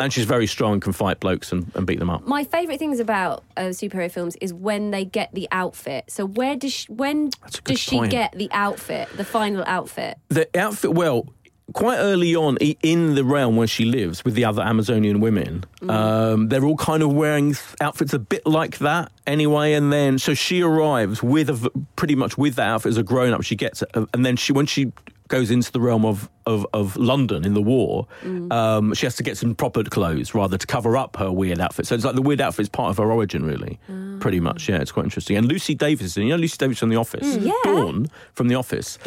And she's very strong, and can fight blokes and, and beat them up. My favourite things about uh, superhero films is when they get the outfit. So where does she, when That's a good does she get the outfit, the final outfit? the outfit well quite early on in the realm where she lives with the other amazonian women um, they're all kind of wearing outfits a bit like that anyway and then so she arrives with a, pretty much with that outfit as a grown-up. She gets it and then she when she goes into the realm of, of, of London in the war, um, she has to get some proper clothes rather to cover up her weird outfit. So it's like the weird outfit is part of her origin, really, pretty much. Yeah, it's quite interesting. And Lucy Davis, you know Lucy Davis from The Office, yeah. Dawn from The Office,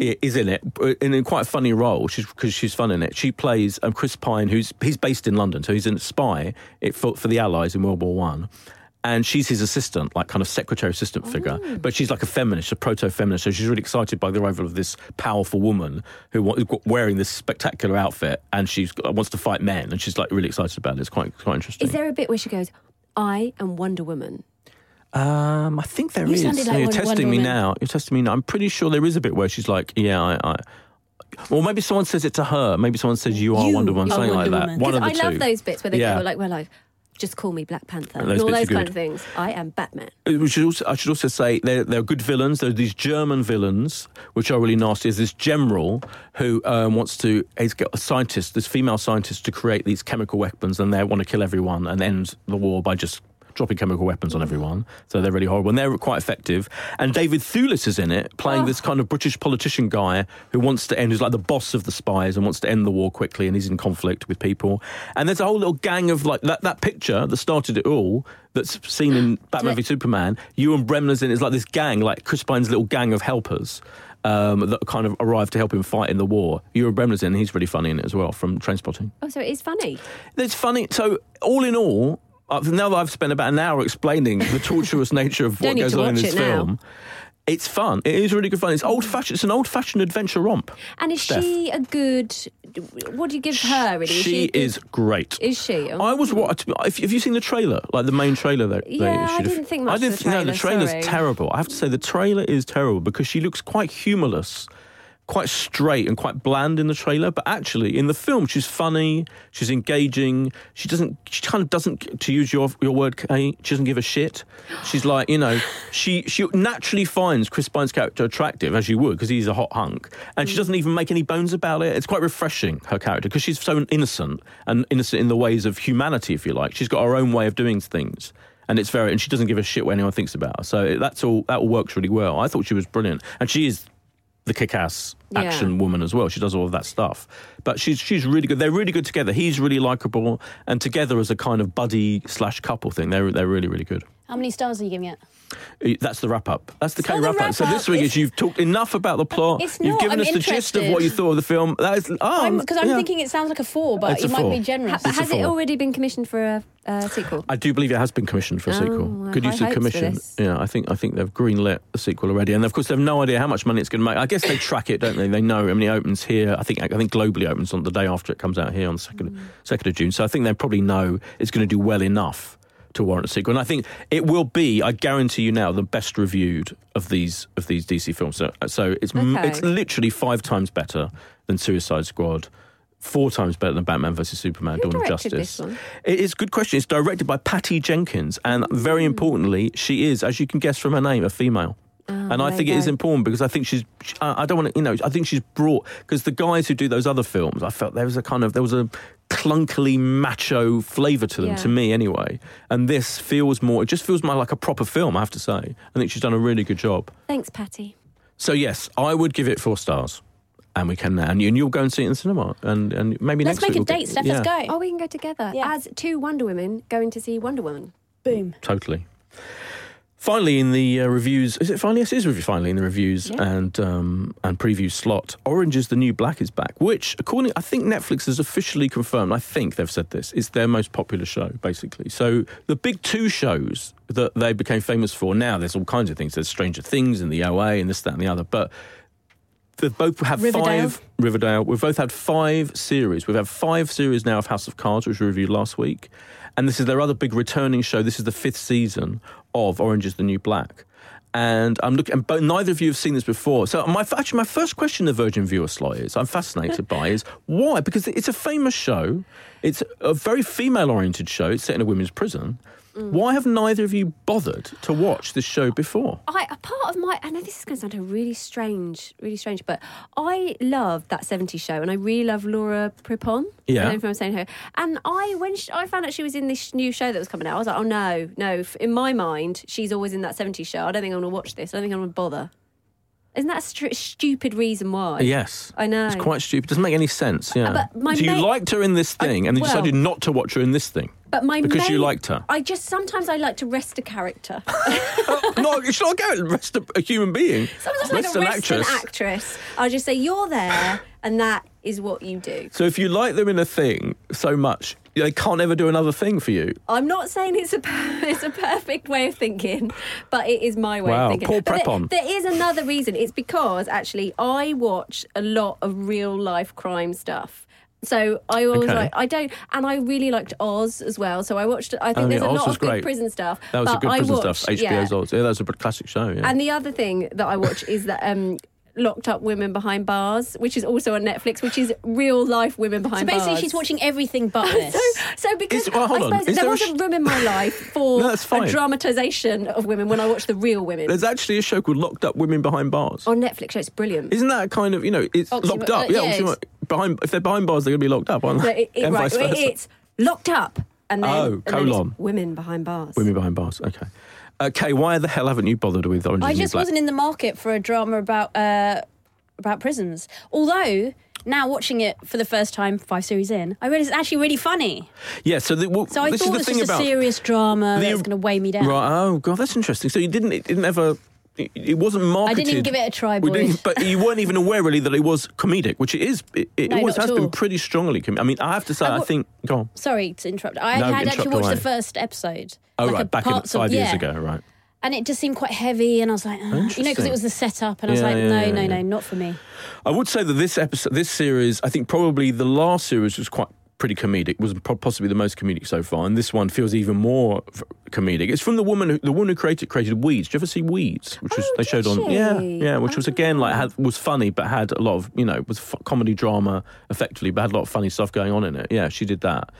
i- is in it in a quite a funny role. She's because she's fun in it. She plays um, Chris Pine, who's he's based in London, so he's a spy it, for, for the Allies in World War One. And she's his assistant, like kind of secretary assistant figure. But she's like a feminist, a proto feminist. So she's really excited by the arrival of this powerful woman who wa- wearing this spectacular outfit and she wants to fight men. And she's like really excited about it. It's quite, quite interesting. Is there a bit where she goes, "I am Wonder Woman"? Um, I think there You is. like you're Wonder- testing Wonder me Woman. now. You're testing me now. I'm pretty sure there is a bit where she's like, "Yeah, I." I or maybe someone says it to her. Maybe someone says, "You are You Wonder Woman," something Wonder like that. One of the I love those bits where they Yeah. go like, "We're like." Just call me Black Panther those and all those kind of things. I am Batman. Should also, I should also say they're, they're good villains. There are these German villains, which are really nasty. There's this general who um, wants to he's got a scientist, this female scientist, to create these chemical weapons, and they want to kill everyone and end the war by just dropping chemical weapons on everyone. So they're really horrible, and they're quite effective. And David Thewlis is in it, playing this kind of British politician guy who wants to end, who's like the boss of the spies and wants to end the war quickly, and he's in conflict with people. And there's a whole little gang of like that, that picture that started it all. That's seen in Batman v Superman. Ewan Bremner's in. it. It's like this gang, like Chris Pine's little gang of helpers. Um, that kind of arrived to help him fight in the war. Ewan Bremner's in. He's really funny in it as well from Trainspotting. Oh, so it is funny. It's funny. So, all in all, Uh, now that I've spent about an hour explaining the torturous nature of what goes on in this now. film, it's fun. It is really good fun. It's old fashioned. It's an old fashioned adventure romp. And is Steph. she a good? What do you give her? Really, She good- is great. Is she? Oh. I was what? Have have you seen the trailer? Like the main trailer that they Yeah, I didn't think much I didn't the think- no, the trailer's sorry. terrible. I have to say the trailer is terrible because she looks quite humorless. Quite straight and quite bland in the trailer, but actually in the film she's funny, she's engaging. She doesn't, she kind of doesn't, to use your your word, Kay, she doesn't give a shit. She's like, you know, she she naturally finds Chris Pine's character attractive as you would because he's a hot hunk, and she mm. doesn't even make any bones about it. It's quite refreshing her character because she's so innocent and innocent in the ways of humanity, if you like. She's got her own way of doing things. And it's very, and she doesn't give a shit what anyone thinks about her. So that's all. That all works really well. I thought she was brilliant, and she is the kick-ass Yeah. action woman as well. She does all of that stuff, but she's she's really good. They're really good together. He's really likable, and together as a kind of buddy slash couple thing, they're they're really really good. How many stars are you giving it? Uh, That's the wrap up. That's the not K wrap up. So this week is you've talked enough about the plot. It's You've given I'm us the gist of what you thought of the film. That is, oh, Because I'm, yeah. thinking it sounds like a four, but It's you might four. be generous. Ha- has it already been commissioned for a, sequel? I do believe it has been commissioned for a Oh, sequel. Good use of commission. Yeah, I think I think they've greenlit the sequel already, and of course they've no idea how much money it's going to make. I guess they track it, don't they? They know. I mean, it opens here. I think I think globally opens on the day after it comes out here on the second Mm. second of June. So I think they probably know it's going to do well enough to warrant a sequel. And I think it will be. I guarantee you now the best reviewed of these of these DC films. So, uh, so it's Okay. it's literally five times better than Suicide Squad. Four times better than Batman vs Superman: Who Dawn of Justice. It is a good question. It's directed by Patty Jenkins, and very importantly, she is, as you can guess from her name, a female. and I Oh, think it is important because I think she's. I I don't want to, you know, I think she's brought because the guys who do those other films, I felt there was a kind of there was a clunkily macho flavour to them, Yeah. to me anyway. And this feels more. It just feels more like a proper film. I have to say. I think she's done a really good job. Thanks, Patty. So yes, I would give it four stars. And we can now, and, you, and you'll go and see it in the cinema, and and maybe Let's next make a we'll date, get- Steph. yeah. Let's go. Oh, we can go together Yeah. as two Wonder Women going to see Wonder Woman. Boom. Totally. Finally, in the uh, reviews, is it finally? Yes, it is review. Finally, in the reviews Yeah. and um, and preview slot, Orange is the New Black is back. Which, according, I think Netflix has officially confirmed. I think they've said this. It's their most popular show, basically. So the big two shows that they became famous for. Now there's all kinds of things. There's Stranger Things and the OA and this, that, and the other. But they've both had Riverdale. five Riverdale. We've both had five series. We've had five series now of House of Cards, which we reviewed last week, and this is their other big returning show. This is the fifth season of Orange Is the New Black. And I'm looking, but neither of you have seen this before. So my actually my first question the Virgin viewer slot is I'm fascinated by is why because it's a famous show, it's a very female oriented show. It's set in a women's prison. Mm. Why have neither of you bothered to watch this show before? I a part of my I know this is going to sound really strange, really strange, but I love that 70s show, and I really love Laura Prepon. Yeah. I don't know if I'm saying her. And I when she, I found out she was in this new show that was coming out, I was like, oh no, no. In my mind, she's always in that 70s show. I don't think I'm going to watch this. I don't think I'm going to bother. Isn't that a str- stupid reason why? Yes. I know. It's quite stupid. Doesn't make any sense. Yeah. Uh, but my so you mate- liked her in this thing, and then you well- decided not to watch her in this thing. But my Because you liked her. I just sometimes I like to rest a character. no, it's not going to rest a, a human being. Sometimes I like Rest to an rest actress. an actress. I'll just say you're there, and that is what you do. So if you like them in a thing so much, they can't ever do another thing for you. I'm not saying it's a it's a perfect way of thinking, but it is my way Wow, of thinking. Paul But there- Prepon. there is another reason. It's because actually I watch a lot of real life crime stuff. So I always Okay. like I don't, and I really liked Oz as well. So I watched. I think Oh, there's yeah, a Oz lot was of good great. prison stuff. That was but a good prison watch, stuff. HBO's yeah. Oz. Yeah, that was a classic show. Yeah. And the other thing that I watch is that um, locked up women behind bars, which is also on Netflix, which is real life women behind. So basically, bars. she's watching everything but this. So, so because Is- well, hold I on. suppose Is there there wasn't sh- room in my life for No, a dramatisation of women when I watch the real women There's actually a show called Locked Up Women Behind Bars. on Netflix. It's brilliant. Isn't that a kind of you know it's Oxymo- locked up? uh, Yeah, yeah, oxymo- it's- behind if they're behind bars, they're going to be locked up, aren't they? it, it- right, it's locked up, and then, Oh, and then colon. women behind bars. Women behind bars. Okay. Okay, why the hell haven't you bothered with Orange I is the New just wasn't in the market for a drama about uh, about prisons. Although now watching it for the first time, five series in, I realised it's actually really funny. Yeah, so, the, well, So I this thought is it the was thing just about a serious drama The- that's going to weigh me down. Right. Oh god, that's interesting. So you didn't. It didn't ever. It, wasn't marketed. I didn't even give it a try, But you weren't even aware really that it was comedic, which it is. It, it No, always has been pretty strongly comedic. I mean, I have to say, I I think. Go on. Sorry to interrupt. I No, had interrupt actually watched away. the first episode. Oh like a right, back in parts of- five years yeah. ago, right? And it just seemed quite heavy, and I was like, oh, you know, because it was the setup, and I was like, yeah, no, yeah, no, yeah. no, not for me. I would say that this episode, this series, I think probably the last series was quite pretty comedic. Was possibly the most comedic so far, and this one feels even more f- comedic. It's from the woman who the woman who created created Weeds. Do you ever see Weeds? Which was Oh, they showed on she? yeah yeah, which was again like had was funny but had a lot of you know was f- comedy drama effectively, but had a lot of funny stuff going on in it. Yeah, she did that.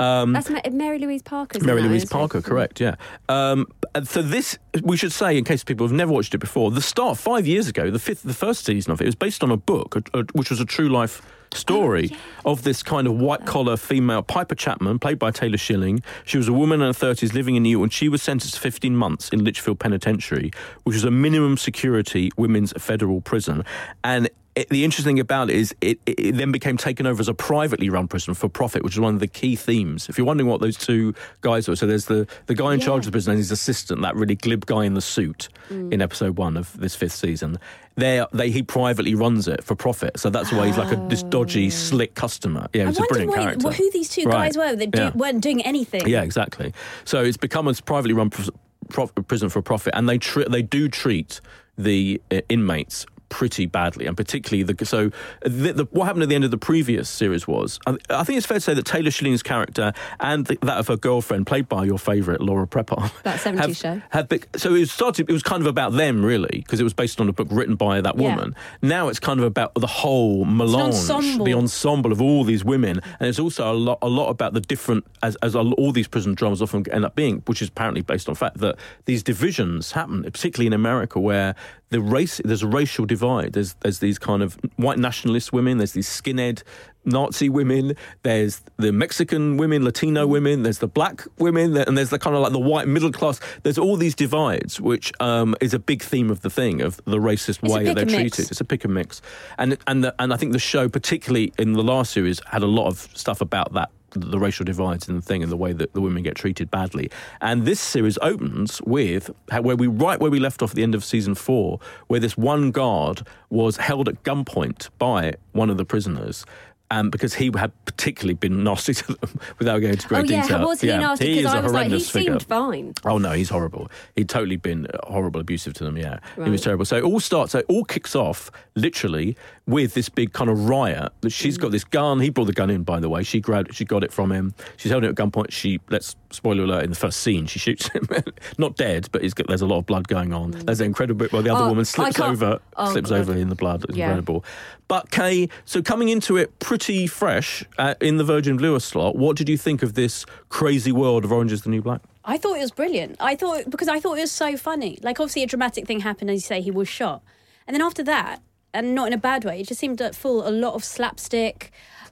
Um, That's Mary Louise Parker. Mary Louise Parker, correct? Yeah. Um, so this, we should say, in case people have never watched it before, the start five years ago, the fifth, the first season of it was based on a book, a, a, which was a true life story of this kind of white collar female Piper Chapman, played by Taylor Schilling. She was a woman in her thirties living in New York, and she was sentenced to 15 months in Litchfield Penitentiary, which is a minimum security women's federal prison, and. It, the interesting thing about it is it, it, then became taken over as a privately run prison for profit, which is one of the key themes. If you're wondering what those two guys are, so there's the, the guy in charge of the prison and his assistant, that really glib guy in the suit mm. in episode one of this fifth season. They, they he privately runs it for profit, so that's why he's like a this dodgy, slick customer. Yeah, I he's a brilliant why- character. who these two Right. guys were that do, Yeah. weren't doing anything. Yeah, exactly. So it's become a privately run pr- prof- prison for profit, and they tr- they do treat the uh, inmates pretty badly, and particularly the so the, the, what happened at the end of the previous series was I, I think it's fair to say that Taylor Schilling's character and the, that of her girlfriend, played by your favourite Laura Prepon, That 70s have, show. have bec- so it started. It was kind of about them really because it was based on a book written by that Yeah. woman. Now it's kind of about the whole melange, ensemble. the ensemble of all these women, and it's also a lot, a lot about the different, as, as all these prison dramas often end up being, which is apparently based on fact that these divisions happen, particularly in America, where the race there's a racial divide. There's there's these kind of white nationalist women. There's these skinhead Nazi women. There's the Mexican women, Latino women. There's the black women, and there's the kind of like the white middle class. There's all these divides, which um, is a big theme of the thing of the racist It's way that they're and mix. treated. It's a pick and mix, and and the, and I think the show, particularly in the last series, had a lot of stuff about that. The racial divides and the thing, and the way that the women get treated badly. And this series opens with how- where we right where we left off at the end of season four, where this one guard was held at gunpoint by one of the prisoners. um, because he had particularly been nasty to them without going into great oh yeah, detail. was he yeah. nasty? He Because is a I was like, he figure. seemed fine. Oh no, he's horrible. He'd totally been horrible, abusive to them. Yeah, he was terrible. So it all starts. So it all kicks off literally with this big kind of riot. That she's got this gun. He brought the gun in, by the way. She grabbed. She got it from him. She's holding it at gunpoint. She let's spoiler alert in the first scene. She shoots him, not dead, but he's got, there's a lot of blood going on. There's an incredible bit where the other Oh, woman slips over, oh, slips God. over in the blood. It's Yeah. incredible. But Kay, so coming into it pretty fresh uh, in the Virgin Lewis slot. What did you think of this crazy world of Orange Is the New Black? I thought it was brilliant. I thought because I thought it was so funny. Like obviously a dramatic thing happened, as you say, he was shot, and then after that, and not in a bad way, it just seemed to full a lot of slapstick.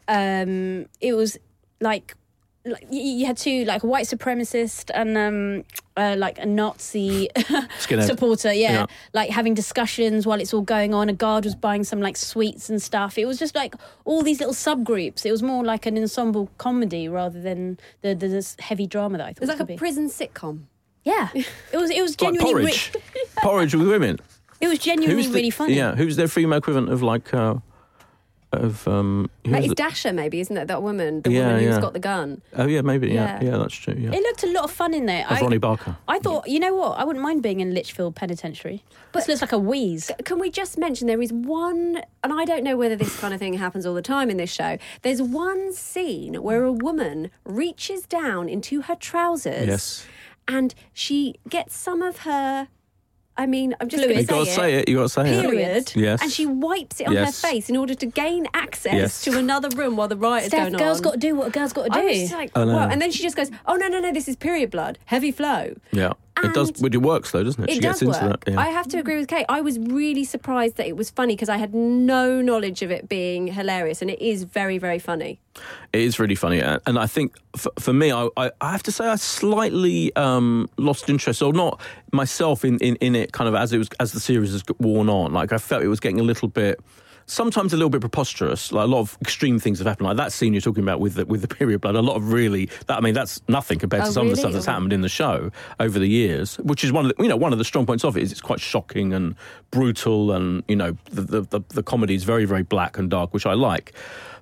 Um, it was like. Like you- you had two, like a white supremacist and um, uh, like a Nazi supporter, yeah, Yeah. like having discussions while it's all going on. A guard was buying some like sweets and stuff. It was just like all these little subgroups. It was more like an ensemble comedy rather than the, the this heavy drama that I thought It was like could a be. prison sitcom. Yeah, it was. It was Like genuinely. porridge, Re- porridge with women. It was genuinely the- really funny. Yeah, who's their female equivalent of like uh, of um? who's That is the- Dasher, maybe, isn't it? That woman, the Yeah, woman who's yeah. got the gun. oh yeah, maybe yeah, Yeah. yeah, that's true. Yeah, It looked a lot of fun in there. of I, Ronnie Barker. I thought, you know what? I wouldn't mind being in Litchfield Penitentiary. But this looks like a wheeze. Can we just mention there is one, and I don't know whether this kind of thing happens all the time in this show. There's one scene where a woman reaches down into her trousers Yes, and she gets some of her. I mean, I'm just going you to got to say it. You got to say it. Period. Yes. And she wipes it on Yes. her face in order to gain access Yes. to another room while the riot is Steph, going girl's on. got to do what a girl's got to do. I was just like, I know. wow. And then she just goes, "Oh no, no, no! This is period blood, heavy flow." Yeah, it does. And But it works though, doesn't it? It she does gets into work. that. Yeah. I have to agree with Kate. I was really surprised that it was funny because I had no knowledge of it being hilarious, and it is very, very funny. It is really funny, and and I think for, for me, I, I, I have to say I slightly um, lost interest, or not myself in, in, in it, kind of as it was as the series has worn on. Like I felt it was getting a little bit. Sometimes a little bit preposterous, like a lot of extreme things have happened. Like that scene you're talking about with the, with the period blood, a lot of really. That, I mean, that's nothing compared to Oh, some of the stuff that's happened in the show over the years. Which is one of the, you know one of the strong points of it is it's quite shocking and brutal, and you know the the, the, the comedy is very very black and dark, which I like.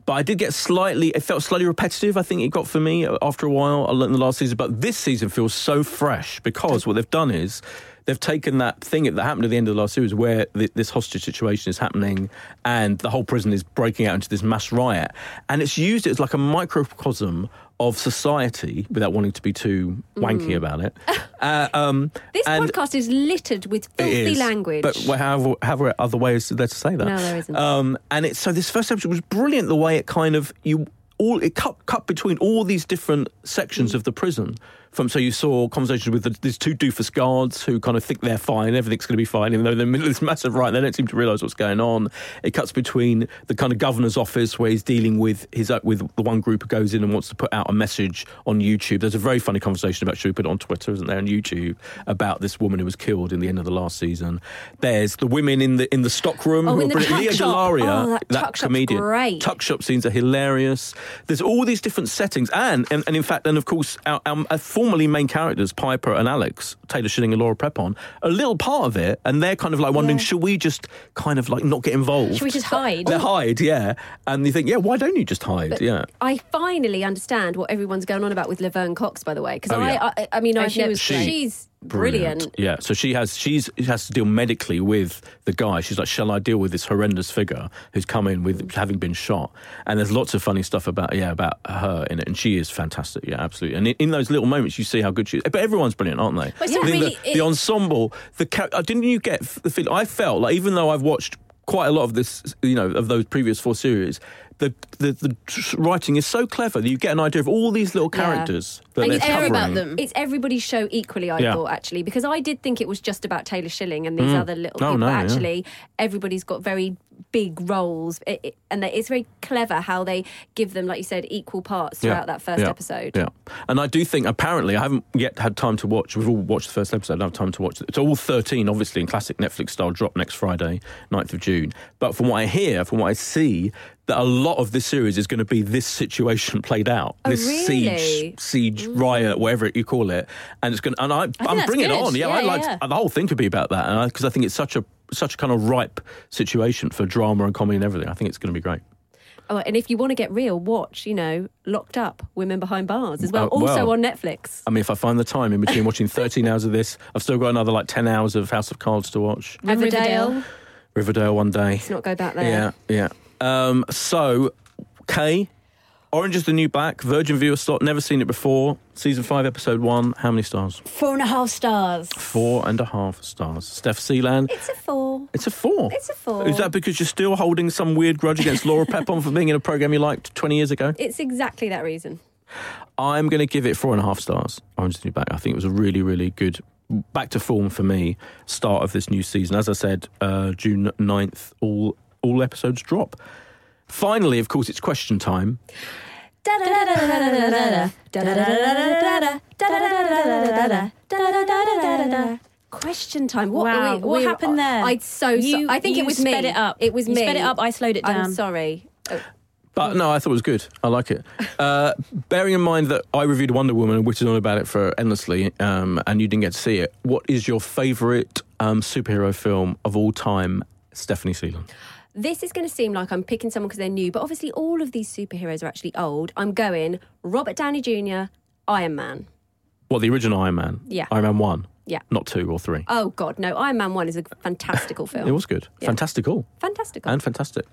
But I did get slightly, it felt slightly repetitive, I think it got for me after a while in the last season. But this season feels so fresh because what they've done is they've taken that thing that happened at the end of the last series where th- this hostage situation is happening and the whole prison is breaking out into this mass riot. And it's used it as like a microcosm of society without wanting to be too wanky about it. Uh, um, This podcast is littered with filthy is. language. But well, however, however other ways there to say that. No, there isn't. Um, and it's so this first episode was brilliant. The way it kind of you all it cut cut between all these different sections Mm. of the prison. From so you saw conversations with the, these two doofus guards who kind of think they're fine, everything's going to be fine, even though they're in the middle of this massive riot. They don't seem to realise what's going on. It cuts between the kind of governor's office where he's dealing with his uh, with the one group who goes in and wants to put out a message on YouTube. There's a very funny conversation about should we put it on Twitter, isn't there, on YouTube about this woman who was killed in the end of the last season. There's the women in the in the stock room Oh, who in are the tuck Lea. DeLaria, Oh, that shop's comedian, great. tuck shop scenes are hilarious. There's all these different settings, and and, and in fact, and of course, our, our, our formerly main characters, Piper and Alex, Taylor Schilling and Laura Prepon, a little part of it, and they're kind of like wondering, Yeah. should we just kind of like not get involved? Should we just hide? They hide, yeah. And you think, yeah, why don't you just hide? But yeah. I finally understand what everyone's going on about with Laverne Cox, by the way, because Oh, I, yeah. I, I mean, I've she never- was she's brilliant. Yeah, so she has she's she has to deal medically with the guy. She's like, shall I deal with this horrendous figure who's come in with having been shot? And there's lots of funny stuff about yeah about her in it, and she is fantastic. Yeah, absolutely. And in, in those little moments, you see how good she is. But everyone's brilliant, aren't they? But it's not I think really- the, the ensemble, the uh, didn't you get the feeling? I felt like even though I've watched quite a lot of this, you know, of those previous four series. The, the the writing is so clever that you get an idea of all these little Yeah. characters that And they're you care covering. about them. It's everybody's show equally, I Yeah. thought, actually, because I did think it was just about Taylor Schilling and these Mm. other little Oh, people. no, but yeah. actually, everybody's got very big roles, it, it- and it's very clever how they give them, like you said, equal parts throughout that first yeah, episode. Yeah, and I do think apparently I haven't yet had time to watch. We've all watched the first episode. I don't have time to watch it. It's all thirteen, obviously, in classic Netflix style. Drop next Friday, 9th of June. But from what I hear, from what I see, that a lot of this series is going to be this situation played out. Oh, this really? siege, siege riot, whatever you call it, and it's going. to And I, I'm that's bringing it on. Yeah, Yeah, I like yeah. the whole thing could be about that, because I, think it's such a such a kind of ripe situation for drama and comedy and everything. I think it's going to be great. Oh, and if you want to get real, watch, you know, Locked Up, Women Behind Bars as well. Uh, also on Netflix. I mean, if I find the time in between watching 13 hours of this, I've still got another like 10 hours of House of Cards to watch. Riverdale. Riverdale. Riverdale one day. Let's not go back there. Yeah, yeah. Um, so, Kay, Orange is the New Black, Virgin viewer slot, never seen it before. Season 5, episode 1. How many stars? Four and a half stars. Four and a half stars. Steph Sealand. It's a four. It's a four. It's a four. Is that because you're still holding some weird grudge against Laura Prepon for being in a program you liked 20 years ago? It's exactly that reason. I'm going to give it four and a half stars. Orange is the New Black. I think it was a really, really good back to form for me start of this new season. As I said, uh, June 9th, all all episodes drop. Finally, of course, it's question time. Question time. What, Wow, we- what we- happened there? I so, You- so I think you it was sped me. it up. It was You me. sped it up, I slowed it I'm down. sorry. Oh, But no, I thought it was good. I like it. Uh, bearing in mind that I reviewed Wonder Woman and whittled on about it for endlessly, um, and you didn't get to see it, what is your favourite um, superhero film of all time, Stephanie Seelan? This is going to seem like I'm picking someone because they're new, but obviously all of these superheroes are actually old. I'm going Robert Downey Jr., Iron Man. Well, the original Iron Man. Yeah. Iron Man 1. Yeah. Not 2 or 3. Oh God, no! Iron Man One is a fantastical film. It was good. Yeah. Fantastical. fantastical. And fantastic.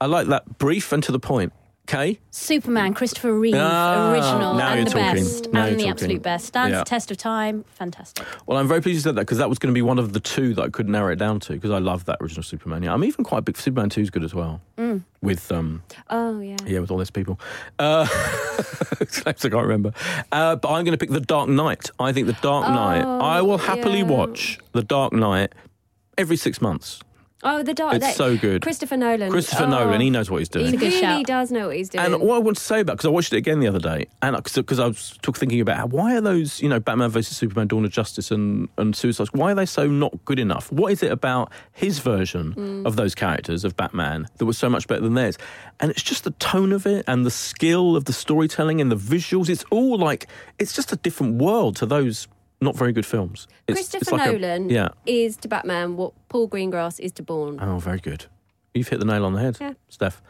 I like that. Brief and to the point. Kay? Superman, Christopher Reeve, Ah, original, and the talking. best, Now and the talking. absolute best. Stands Yeah. the test of time. Fantastic. Well, I'm very pleased you said that because that was going to be one of the two that I could narrow it down to because I love that original Superman. Yeah, I'm even quite big. Superman 2 is good as well. Mm. With um, oh yeah. yeah, with all those people. Uh, I can't remember. Uh, but I'm going to pick The Dark Knight. I think The Dark Knight. I will happily yeah. watch The Dark Knight every six months. Oh, the dark. It's that- so good. Christopher Nolan. Christopher Oh, Nolan, he knows what he's doing. He a really shout. does know what he's doing. And what I want to say about because I watched it again the other day, and because I was talk, thinking about how, why are those you know Batman versus Superman, Dawn of Justice, and and Suicide Squad, why are they so not good enough? What is it about his version Mm. of those characters of Batman that was so much better than theirs? And it's just the tone of it and the skill of the storytelling and the visuals. It's all like it's just a different world to those not very good films. It's, Christopher it's like a- Nolan yeah. is to Batman what Paul Greengrass is to Bourne. Oh, very good. You've hit the nail on the head, Yeah. Steph.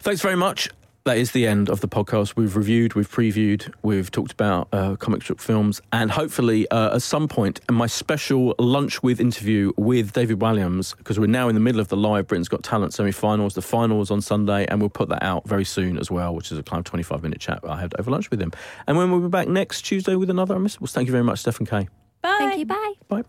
Thanks very much. That is the end of the podcast. We've reviewed, we've previewed, we've talked about uh, comic strip films, and hopefully uh, at some point, my special lunch with interview with David Walliams, because we're now in the middle of the live Britain's Got Talent semi-finals. The finals on Sunday, and we'll put that out very soon as well, which is a kind of 25 minute chat I had over lunch with him. And when we'll be back next Tuesday with another Unmissables. Thank you very much, Steph and Kay. Bye. Thank you. Bye. Bye.